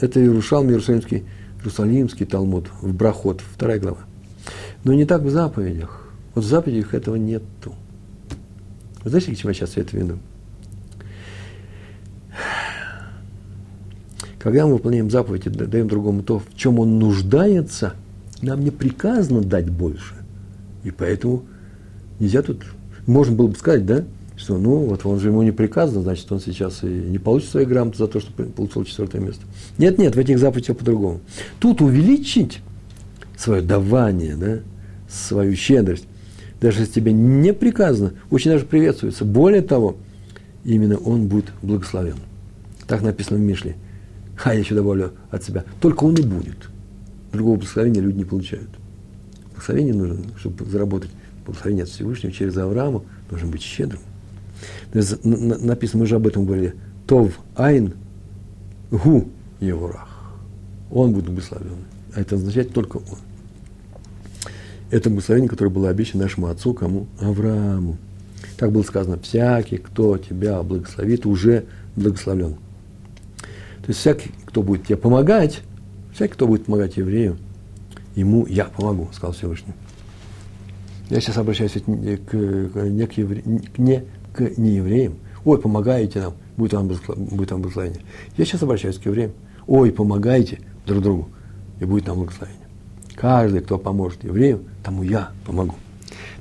Это Иерушалм, Иерусалимский, Иерусалимский Талмуд, в Брахот, вторая глава. Но не так в заповедях. Вот в заповедях этого нету. Вы знаете, к чему я сейчас это веду? Когда мы выполняем заповеди, даем другому то, в чем он нуждается, нам не приказано дать больше. И поэтому нельзя тут, можно было бы сказать, да, что ну вот он же ему не приказано, значит он сейчас и не получит свои грамоты за то, что получил четвертое место. Нет, нет, в этих заповедях все по-другому. Тут увеличить свое давание, да, свою щедрость, даже если тебе не приказано, очень даже приветствуется. Более того, именно он будет благословен. Так написано в Мишле – а я еще добавлю от себя, только он и будет. Другого благословения люди не получают. Благословение нужно, чтобы заработать благословение от Всевышнего через Авраама, должен быть щедрым. Написано, мы же об этом говорили, Тов Айн Гу Евурах. Он будет благословен. А это означает только он. Это благословение, которое было обещано нашему отцу, кому? Аврааму. Так было сказано, всякий, кто тебя благословит, уже благословлен. То есть всякий, кто будет тебе помогать, всякий, кто будет помогать еврею, ему я помогу, сказал Всевышний. Я сейчас обращаюсь к, к, не, к евре, не к неевреям. Ой, помогаете нам, будет вам, будет вам благословение. Я сейчас обращаюсь к евреям. Ой, помогайте друг другу, и будет нам благословение. Каждый, кто поможет еврею, тому я помогу.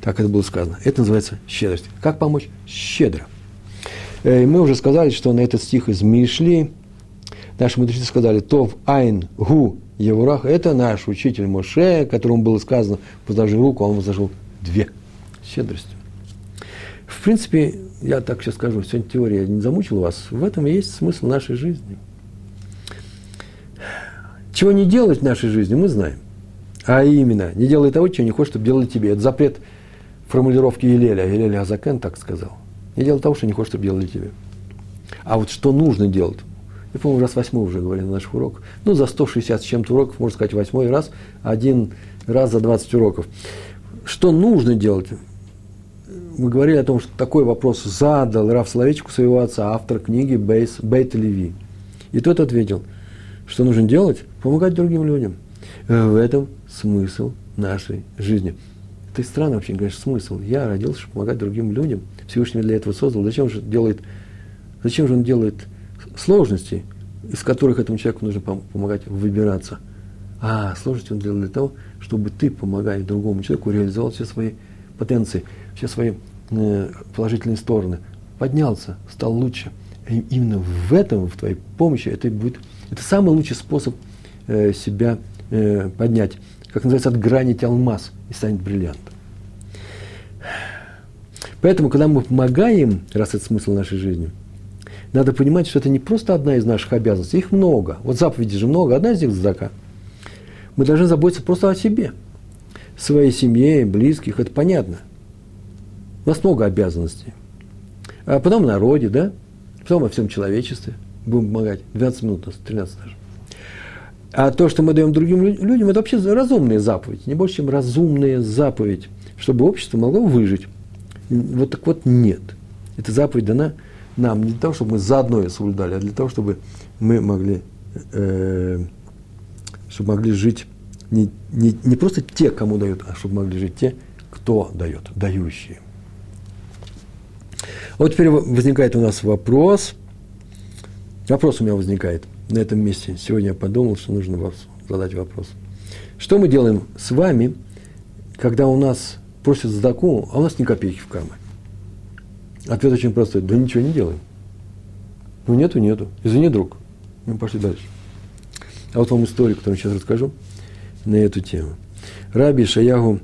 Так это было сказано. Это называется щедрость. Как помочь? Щедро. Э, и мы уже сказали, что на этот стих из Мишли Наши мудрецы сказали, Тов Айн Гу Евурах, это наш учитель Моше, которому было сказано, возложи руку, а он возложил две. Щедростью. В принципе, я так сейчас скажу, сегодня теория не замучила вас, в этом и есть смысл нашей жизни. Чего не делать в нашей жизни, мы знаем. А именно, не делай того, чего не хочешь, чтобы делали тебе. Это запрет формулировки Елеля. Елеля Азакен так сказал. Не делай того, что не хочешь, чтобы делали тебе. А вот что нужно делать? Я, по-моему, раз восьмой уже говорил на наших уроках. Ну, за 160 с чем-то уроков, можно сказать, восьмой раз, один раз за 20 уроков. Что нужно делать? Мы говорили о том, что такой вопрос задал Раф Соловейчику своего отца, автор книги Бейс, Бейт Леви. И тот ответил, что нужно делать? Помогать другим людям. Э, в этом смысл нашей жизни. Это странный вообще, конечно, смысл. Я родился, чтобы помогать другим людям. Всевышний для этого создал. Зачем же делает, зачем же он делает сложности, из которых этому человеку нужно помогать выбираться? А сложности он делает для того, чтобы ты, помогая другому человеку, реализовал все свои потенции, все свои э, положительные стороны, поднялся, стал лучше. И именно в этом, в твоей помощи, это будет, это самый лучший способ э, себя э, поднять. Как называется, отгранить алмаз и станет бриллиантом. Поэтому, когда мы помогаем, раз это смысл нашей жизни, надо понимать, что это не просто одна из наших обязанностей, их много. Вот заповедей же много, одна из них – зака. Мы должны заботиться просто о себе, своей семье, близких, это понятно. У нас много обязанностей. А потом о народе, да? Потом о всем человечестве. Будем помогать. 12 минут у нас, 13 даже. А то, что мы даем другим людям, это вообще разумная заповедь. Не больше, чем разумная заповедь, чтобы общество могло выжить. Вот так вот нет. Эта заповедь дана нам не для того, чтобы мы заодно ее соблюдали, а для того, чтобы мы могли э, чтобы могли жить не, не, не просто те, кому дают, а чтобы могли жить те, кто дает, дающие. Вот теперь возникает у нас вопрос. Вопрос у меня возникает на этом месте. Сегодня я подумал, что нужно вас задать вопрос. Что мы делаем с вами, когда у нас просят сдаку, а у нас ни копейки в кармане? Ответ очень простой. Да ничего не делаем. Ну, нету, нету. Извини, друг. Мы пошли дальше. А вот вам историю, которую сейчас расскажу на эту тему. Раби Шаягу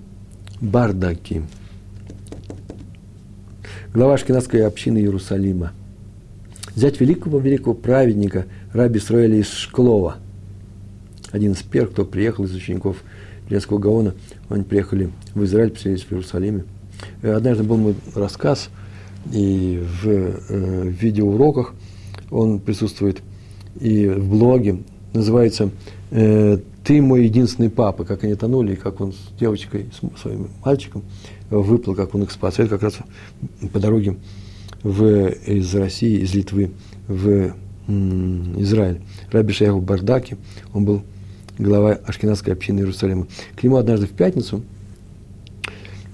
Бардаки, глава Шкинадской общины Иерусалима, взять великого-великого праведника Раби Сроэля из Шклова, один из первых, кто приехал из учеников Ленского Гаона, они приехали в Израиль, поселились в Иерусалиме. Однажды был мой рассказ, и в э, видеоуроках он присутствует, и в блоге. Называется э, «Ты мой единственный папа», как они тонули, и как он с девочкой, с своим мальчиком выплыл, как он их спас. Это как раз по дороге в, из России, из Литвы в м, Израиль. Раби Шаяху Бардаки, он был глава Ашкенадской общины Иерусалима. К нему однажды в пятницу,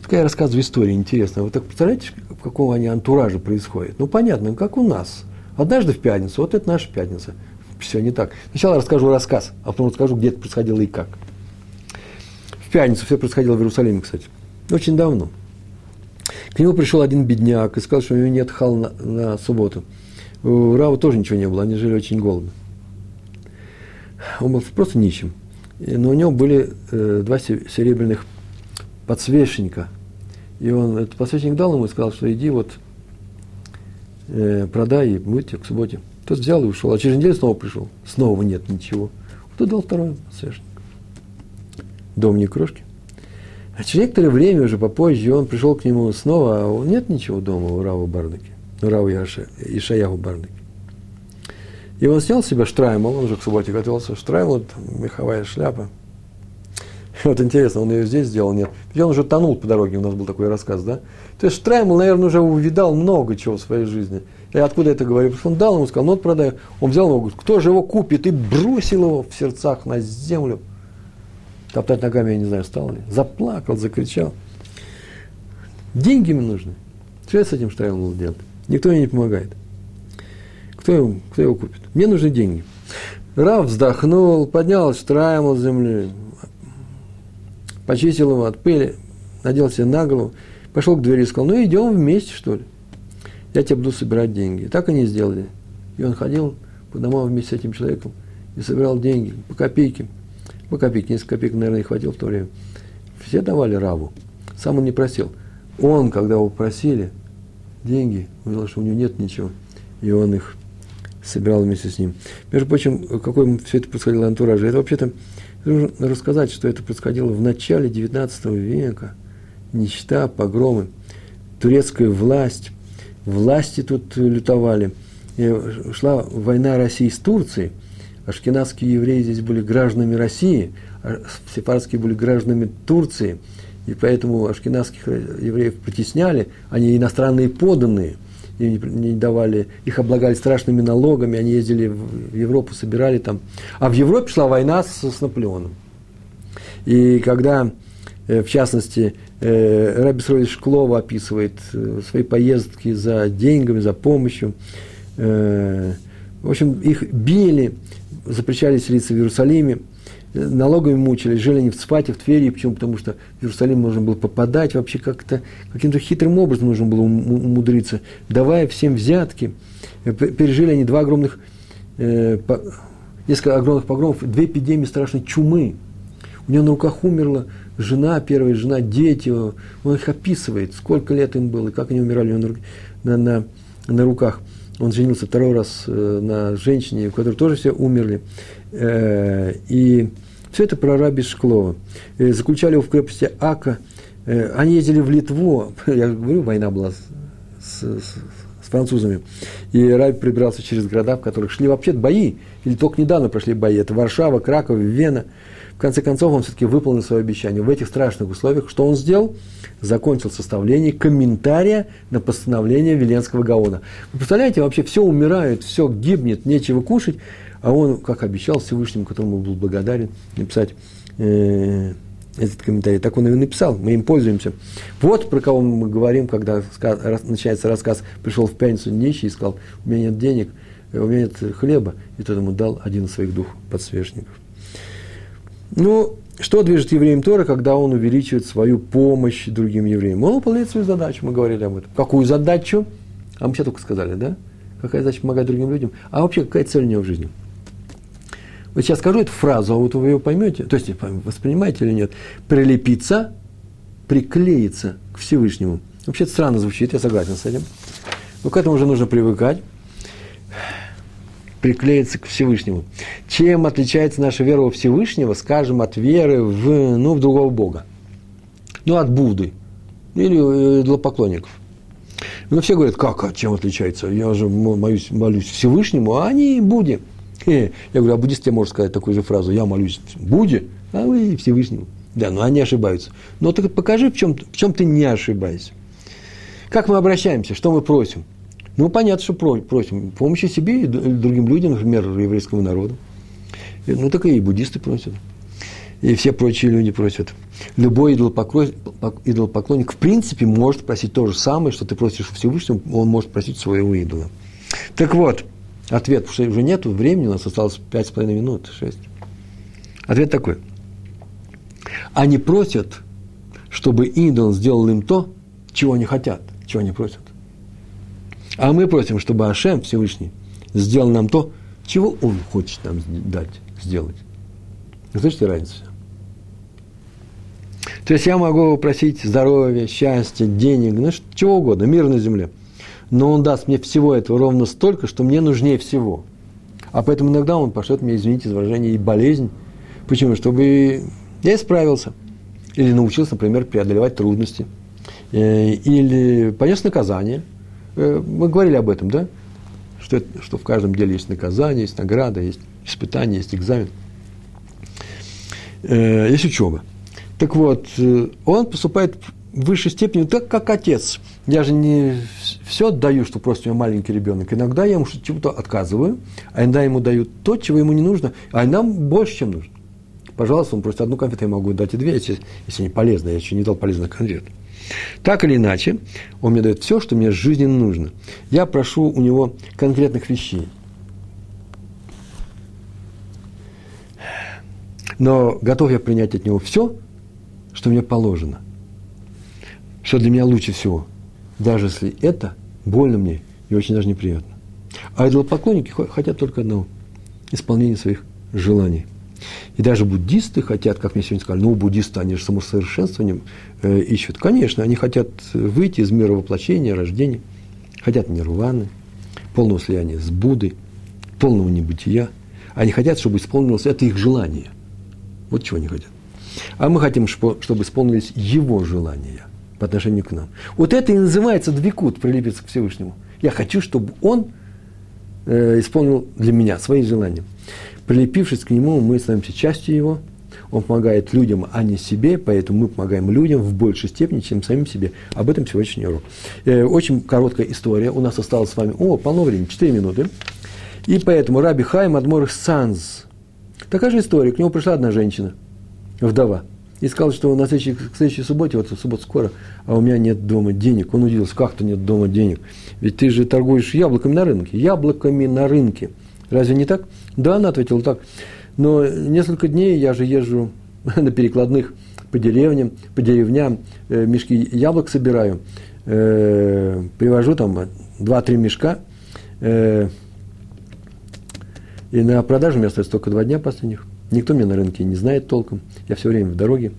такая рассказываю история интересная. Вы так представляете, в каком они антураже происходит? Ну, понятно, как у нас. Однажды в пятницу, вот это наша пятница – все не так. Сначала расскажу рассказ, а потом расскажу, где это происходило и как. В пятницу все происходило в Иерусалиме, кстати. Очень давно. К нему пришел один бедняк и сказал, что у него нет хал на, на субботу. У Рава тоже ничего не было, они жили очень голодно. Он был просто нищим. Но у него были э, два серебряных подсвечника. И он этот подсвечник дал ему и сказал, что иди вот э, продай и будьте к субботе. Тот взял и ушел. А через неделю снова пришел. Снова нет ничего. Кто дал второй подсвечник? Дом не крошки. А через некоторое время, уже попозже, он пришел к нему снова, а нет ничего дома у Рава Бардаки, у Рава Ишаяху Бардаки. И он снял с себя штраймл, он уже к субботе готовился, штраймл, меховая шляпа. Вот интересно, он ее здесь сделал, нет. Ведь он уже тонул по дороге, у нас был такой рассказ, да? То есть Штраймл, наверное, уже увидал много чего в своей жизни. И откуда это говорю? Потому что он дал ему, сказал, ну вот продай. Он взял его, говорит, кто же его купит? И бросил его в сердцах на землю. Топтать ногами, я не знаю, стал ли. Заплакал, закричал. Деньги мне нужны. Что я с этим Штраймлом делать? Никто мне не помогает. Кто его, кто его купит? Мне нужны деньги. Рав вздохнул, поднял Штраймл с земли, почистил его от пыли, надел себе на голову, пошел к двери и сказал, ну идем вместе, что ли я тебе буду собирать деньги. И так они сделали. И он ходил по домам вместе с этим человеком и собирал деньги по копейке. По копейке, несколько копеек, наверное, и хватило в то время. Все давали Раву. Сам он не просил. Он, когда его просили деньги, увидел, что у него нет ничего, и он их собирал вместе с ним. Между прочим, какой все это происходило антураже? Это вообще-то нужно рассказать, что это происходило в начале XIX века. Нищета, погромы, турецкая власть власти тут лютовали. Шла война России с Турцией. Ашкенадские евреи здесь были гражданами России, а сепаратские были гражданами Турции. И поэтому ашкенадских евреев притесняли, они иностранные поданные – им не давали, их облагали страшными налогами, они ездили в Европу, собирали там. А в Европе шла война с, с Наполеоном. И когда, в частности, э, Раби Срович Шклова описывает э, свои поездки за деньгами, за помощью, в общем, их били, запрещали селиться в Иерусалиме, налогами мучились, жили они в Цфате, в Твери, почему? Потому что в Иерусалим нужно было попадать вообще как-то, каким-то хитрым образом нужно было умудриться, давая всем взятки. Э, пережили они два огромных, э, несколько огромных погромов, две эпидемии страшной чумы. У него на руках умерла жена, первая жена, дети. Он их описывает, сколько лет им было, как они умирали него на, на, на руках. Он женился второй раз э, на женщине, у которой тоже все умерли. Э, и все это про раби Шклова. Э, заключали его в крепости Ака. Они ездили в Литву. Я говорю, война была с, с, с французами. И Раби прибрался через города, в которых шли вообще бои. Или только недавно прошли бои. Это Варшава, Краков, Вена. В конце концов, он все-таки выполнил свое обещание. В этих страшных условиях, что он сделал? Закончил составление комментария на постановление Веленского Гаона. Вы представляете, вообще все умирает, все гибнет, нечего кушать. А он, как обещал Всевышнему, которому был благодарен, написать э, этот комментарий. Так он и написал, мы им пользуемся. Вот про кого мы говорим, когда начинается рассказ, пришел в пятницу нищий и сказал, у меня нет денег, у меня нет хлеба, и тот ему дал один из своих двух подсвечников. Ну, что движет евреем Тора, когда он увеличивает свою помощь другим евреям? Он выполняет свою задачу, мы говорили об этом. Какую задачу? А мы сейчас только сказали, да? Какая задача помогать другим людям? А вообще, какая цель у него в жизни? Вот сейчас скажу эту фразу, а вот вы ее поймете, то есть воспринимаете или нет. Прилепиться, приклеиться к Всевышнему. Вообще это странно звучит, я согласен с этим. Но к этому уже нужно привыкать. Приклеиться к Всевышнему. Чем отличается наша вера во Всевышнего, скажем, от веры в, ну, в другого Бога? Ну, от Будды или для поклонников. Ну, все говорят, как, а чем отличается? Я же молюсь, молюсь Всевышнему, а они Будде. Я говорю, а буддист тебе может сказать такую же фразу, я молюсь Будде, а вы Всевышнему. Да, но они ошибаются. Но так покажи, в чем, в чем ты не ошибаешься. Как мы обращаемся, что мы просим? Ну, понятно, что просим. Помощи себе и другим людям, например, еврейскому народу. Ну, так и буддисты просят. И все прочие люди просят. Любой идолопоклонник, в принципе, может просить то же самое, что ты просишь Всевышнего, он может просить своего идола. Так вот, Ответ, потому что уже нет времени, у нас осталось пять с половиной минут, шесть. Ответ такой. Они просят, чтобы идол сделал им то, чего они хотят, чего они просят. А мы просим, чтобы Ашем Всевышний сделал нам то, чего Он хочет нам дать, сделать. Слышите разницу? То есть я могу просить здоровья, счастья, денег, ну, чего угодно, мир на земле – но он даст мне всего этого ровно столько, что мне нужнее всего. А поэтому иногда он пошлет мне, извините за и болезнь. Почему? Чтобы я исправился. Или научился, например, преодолевать трудности. Э, или понес наказание. Э, мы говорили об этом, да? Что, что в каждом деле есть наказание, есть награда, есть испытание, есть экзамен. Э, есть учеба. Так вот, он поступает в высшей степени так, как отец – я же не все отдаю, что просто у меня маленький ребенок. Иногда я ему чего-то отказываю, а иногда ему даю то, чего ему не нужно, а нам больше, чем нужно. Пожалуйста, он просто одну конфету я могу дать и две, если, если они полезны, я еще не дал полезных конфет. Так или иначе, он мне дает все, что мне жизненно нужно. Я прошу у него конкретных вещей. Но готов я принять от него все, что мне положено. Что для меня лучше всего – даже если это больно мне и очень даже неприятно. А идолопоклонники хотят только одного – исполнения своих желаний. И даже буддисты хотят, как мне сегодня сказали, ну, буддисты, они же самосовершенствованием э, ищут. Конечно, они хотят выйти из мира воплощения, рождения, хотят нирваны, полного слияния с Буддой, полного небытия. Они хотят, чтобы исполнилось это их желание. Вот чего они хотят. А мы хотим, чтобы исполнились его желания – по отношению к нам. Вот это и называется двикут, прилепиться к Всевышнему. Я хочу, чтобы он э, исполнил для меня свои желания. Прилепившись к нему, мы становимся частью его. Он помогает людям, а не себе, поэтому мы помогаем людям в большей степени, чем самим себе. Об этом сегодняшний урок. Э, очень короткая история. У нас осталось с вами, о, полно времени, 4 минуты. И поэтому Раби Хайм Адмор Санз. Такая же история. К нему пришла одна женщина, вдова – и сказал, что на следующей, к следующей субботе, вот суббота скоро, а у меня нет дома денег. Он удивился, как-то нет дома денег. Ведь ты же торгуешь яблоками на рынке. Яблоками на рынке. Разве не так? Да, она ответила так. Но несколько дней я же езжу на перекладных по деревням, по деревням, э, мешки яблок собираю, э, привожу там 2-3 мешка, э, и на продажу меня остается только два дня последних. Никто меня на рынке не знает толком. Я все время в дороге.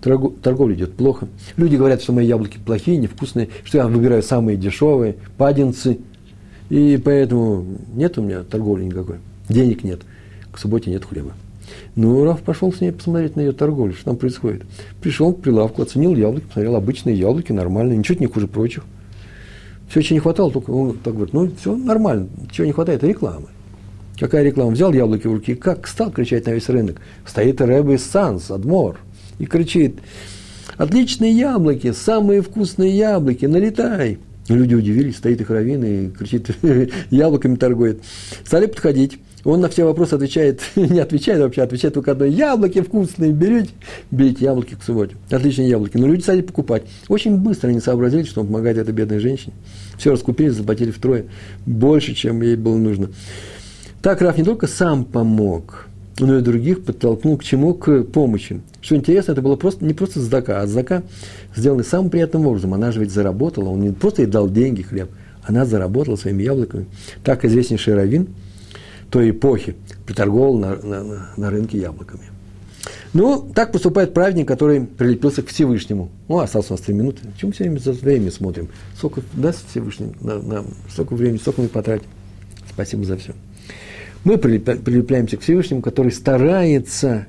Торговля идет плохо. Люди говорят, что мои яблоки плохие, невкусные, что я выбираю самые дешевые, падинцы. И поэтому нет у меня торговли никакой. Денег нет. К субботе нет хлеба. Ну, Раф пошел с ней посмотреть на ее торговлю, что там происходит. Пришел к прилавку, оценил яблоки, посмотрел обычные яблоки, нормальные, ничего не хуже прочих. Все, чего не хватало, только он так говорит, ну, все нормально, чего не хватает, рекламы. Какая реклама? Взял яблоки в руки, как стал кричать на весь рынок. Стоит Рэбе Санс, Адмор, и кричит, отличные яблоки, самые вкусные яблоки, налетай. Люди удивились, стоит их раввин и кричит, яблоками торгует. Стали подходить. Он на все вопросы отвечает, не отвечает вообще, отвечает только одно. Яблоки вкусные, берите, берите яблоки к субботе. Отличные яблоки. Но люди стали покупать. Очень быстро они сообразили, что он помогает этой бедной женщине. Все раскупили, заплатили втрое. Больше, чем ей было нужно. Так Раф не только сам помог, но и других подтолкнул к чему? К помощи. Что интересно, это было просто, не просто задака, а задака сделана самым приятным образом. Она же ведь заработала, он не просто ей дал деньги, хлеб, она заработала своими яблоками. Так известнейший раввин той эпохи приторговал на, на, на рынке яблоками. Ну, так поступает праведник, который прилепился к Всевышнему. Ну, осталось у нас три минуты. Почему все время за время смотрим? Сколько даст Всевышний нам, столько времени, столько мы потратим. Спасибо за все. Мы прилепляемся к Всевышнему, который старается,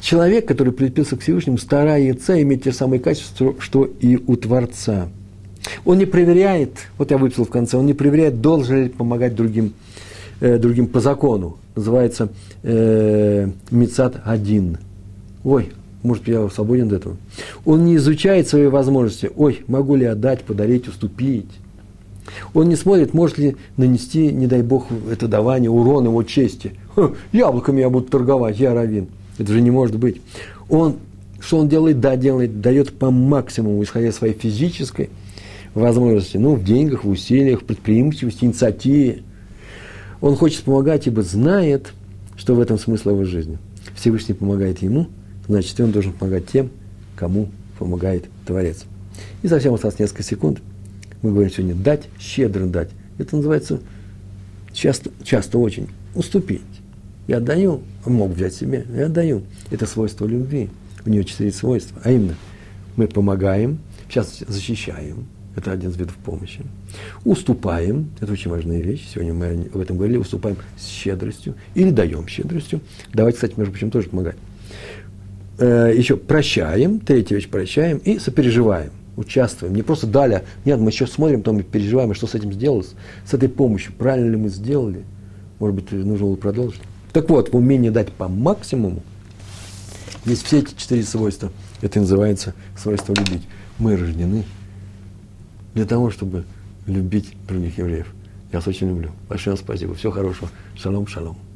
человек, который прилепился к Всевышнему, старается иметь те самые качества, что и у Творца. Он не проверяет, вот я выписал в конце, он не проверяет, должен ли помогать другим, э, другим по закону. Называется э, Мицат один. Ой, может, я свободен от этого. Он не изучает свои возможности. Ой, могу ли отдать, подарить, уступить. Он не смотрит, может ли нанести, не дай бог, это давание, урон его чести. Ха, яблоками я буду торговать, я равин. Это же не может быть. Он, что он делает? Да, делает, дает по максимуму, исходя из своей физической возможности. Ну, в деньгах, в усилиях, в предприимчивости, инициативе. Он хочет помогать, ибо знает, что в этом смысл его жизни. Всевышний помогает ему, значит, он должен помогать тем, кому помогает Творец. И совсем осталось несколько секунд – мы говорим сегодня дать, щедро дать. Это называется часто, часто очень уступить. Я отдаю, мог взять себе, я отдаю. Это свойство любви. У нее четыре свойства. А именно, мы помогаем, сейчас защищаем, это один из видов помощи. Уступаем, это очень важная вещь, сегодня мы об этом говорили, уступаем с щедростью или даем щедростью. Давайте, кстати, между прочим, тоже помогать. Э, еще прощаем, третья вещь прощаем и сопереживаем участвуем. Не просто дали, нет, мы еще смотрим, там и переживаем, что с этим сделалось, с этой помощью, правильно ли мы сделали. Может быть, нужно было продолжить. Так вот, в умении дать по максимуму есть все эти четыре свойства. Это называется свойство любить. Мы рождены для того, чтобы любить других евреев. Я вас очень люблю. Большое спасибо. Всего хорошего. Шалом, шалом.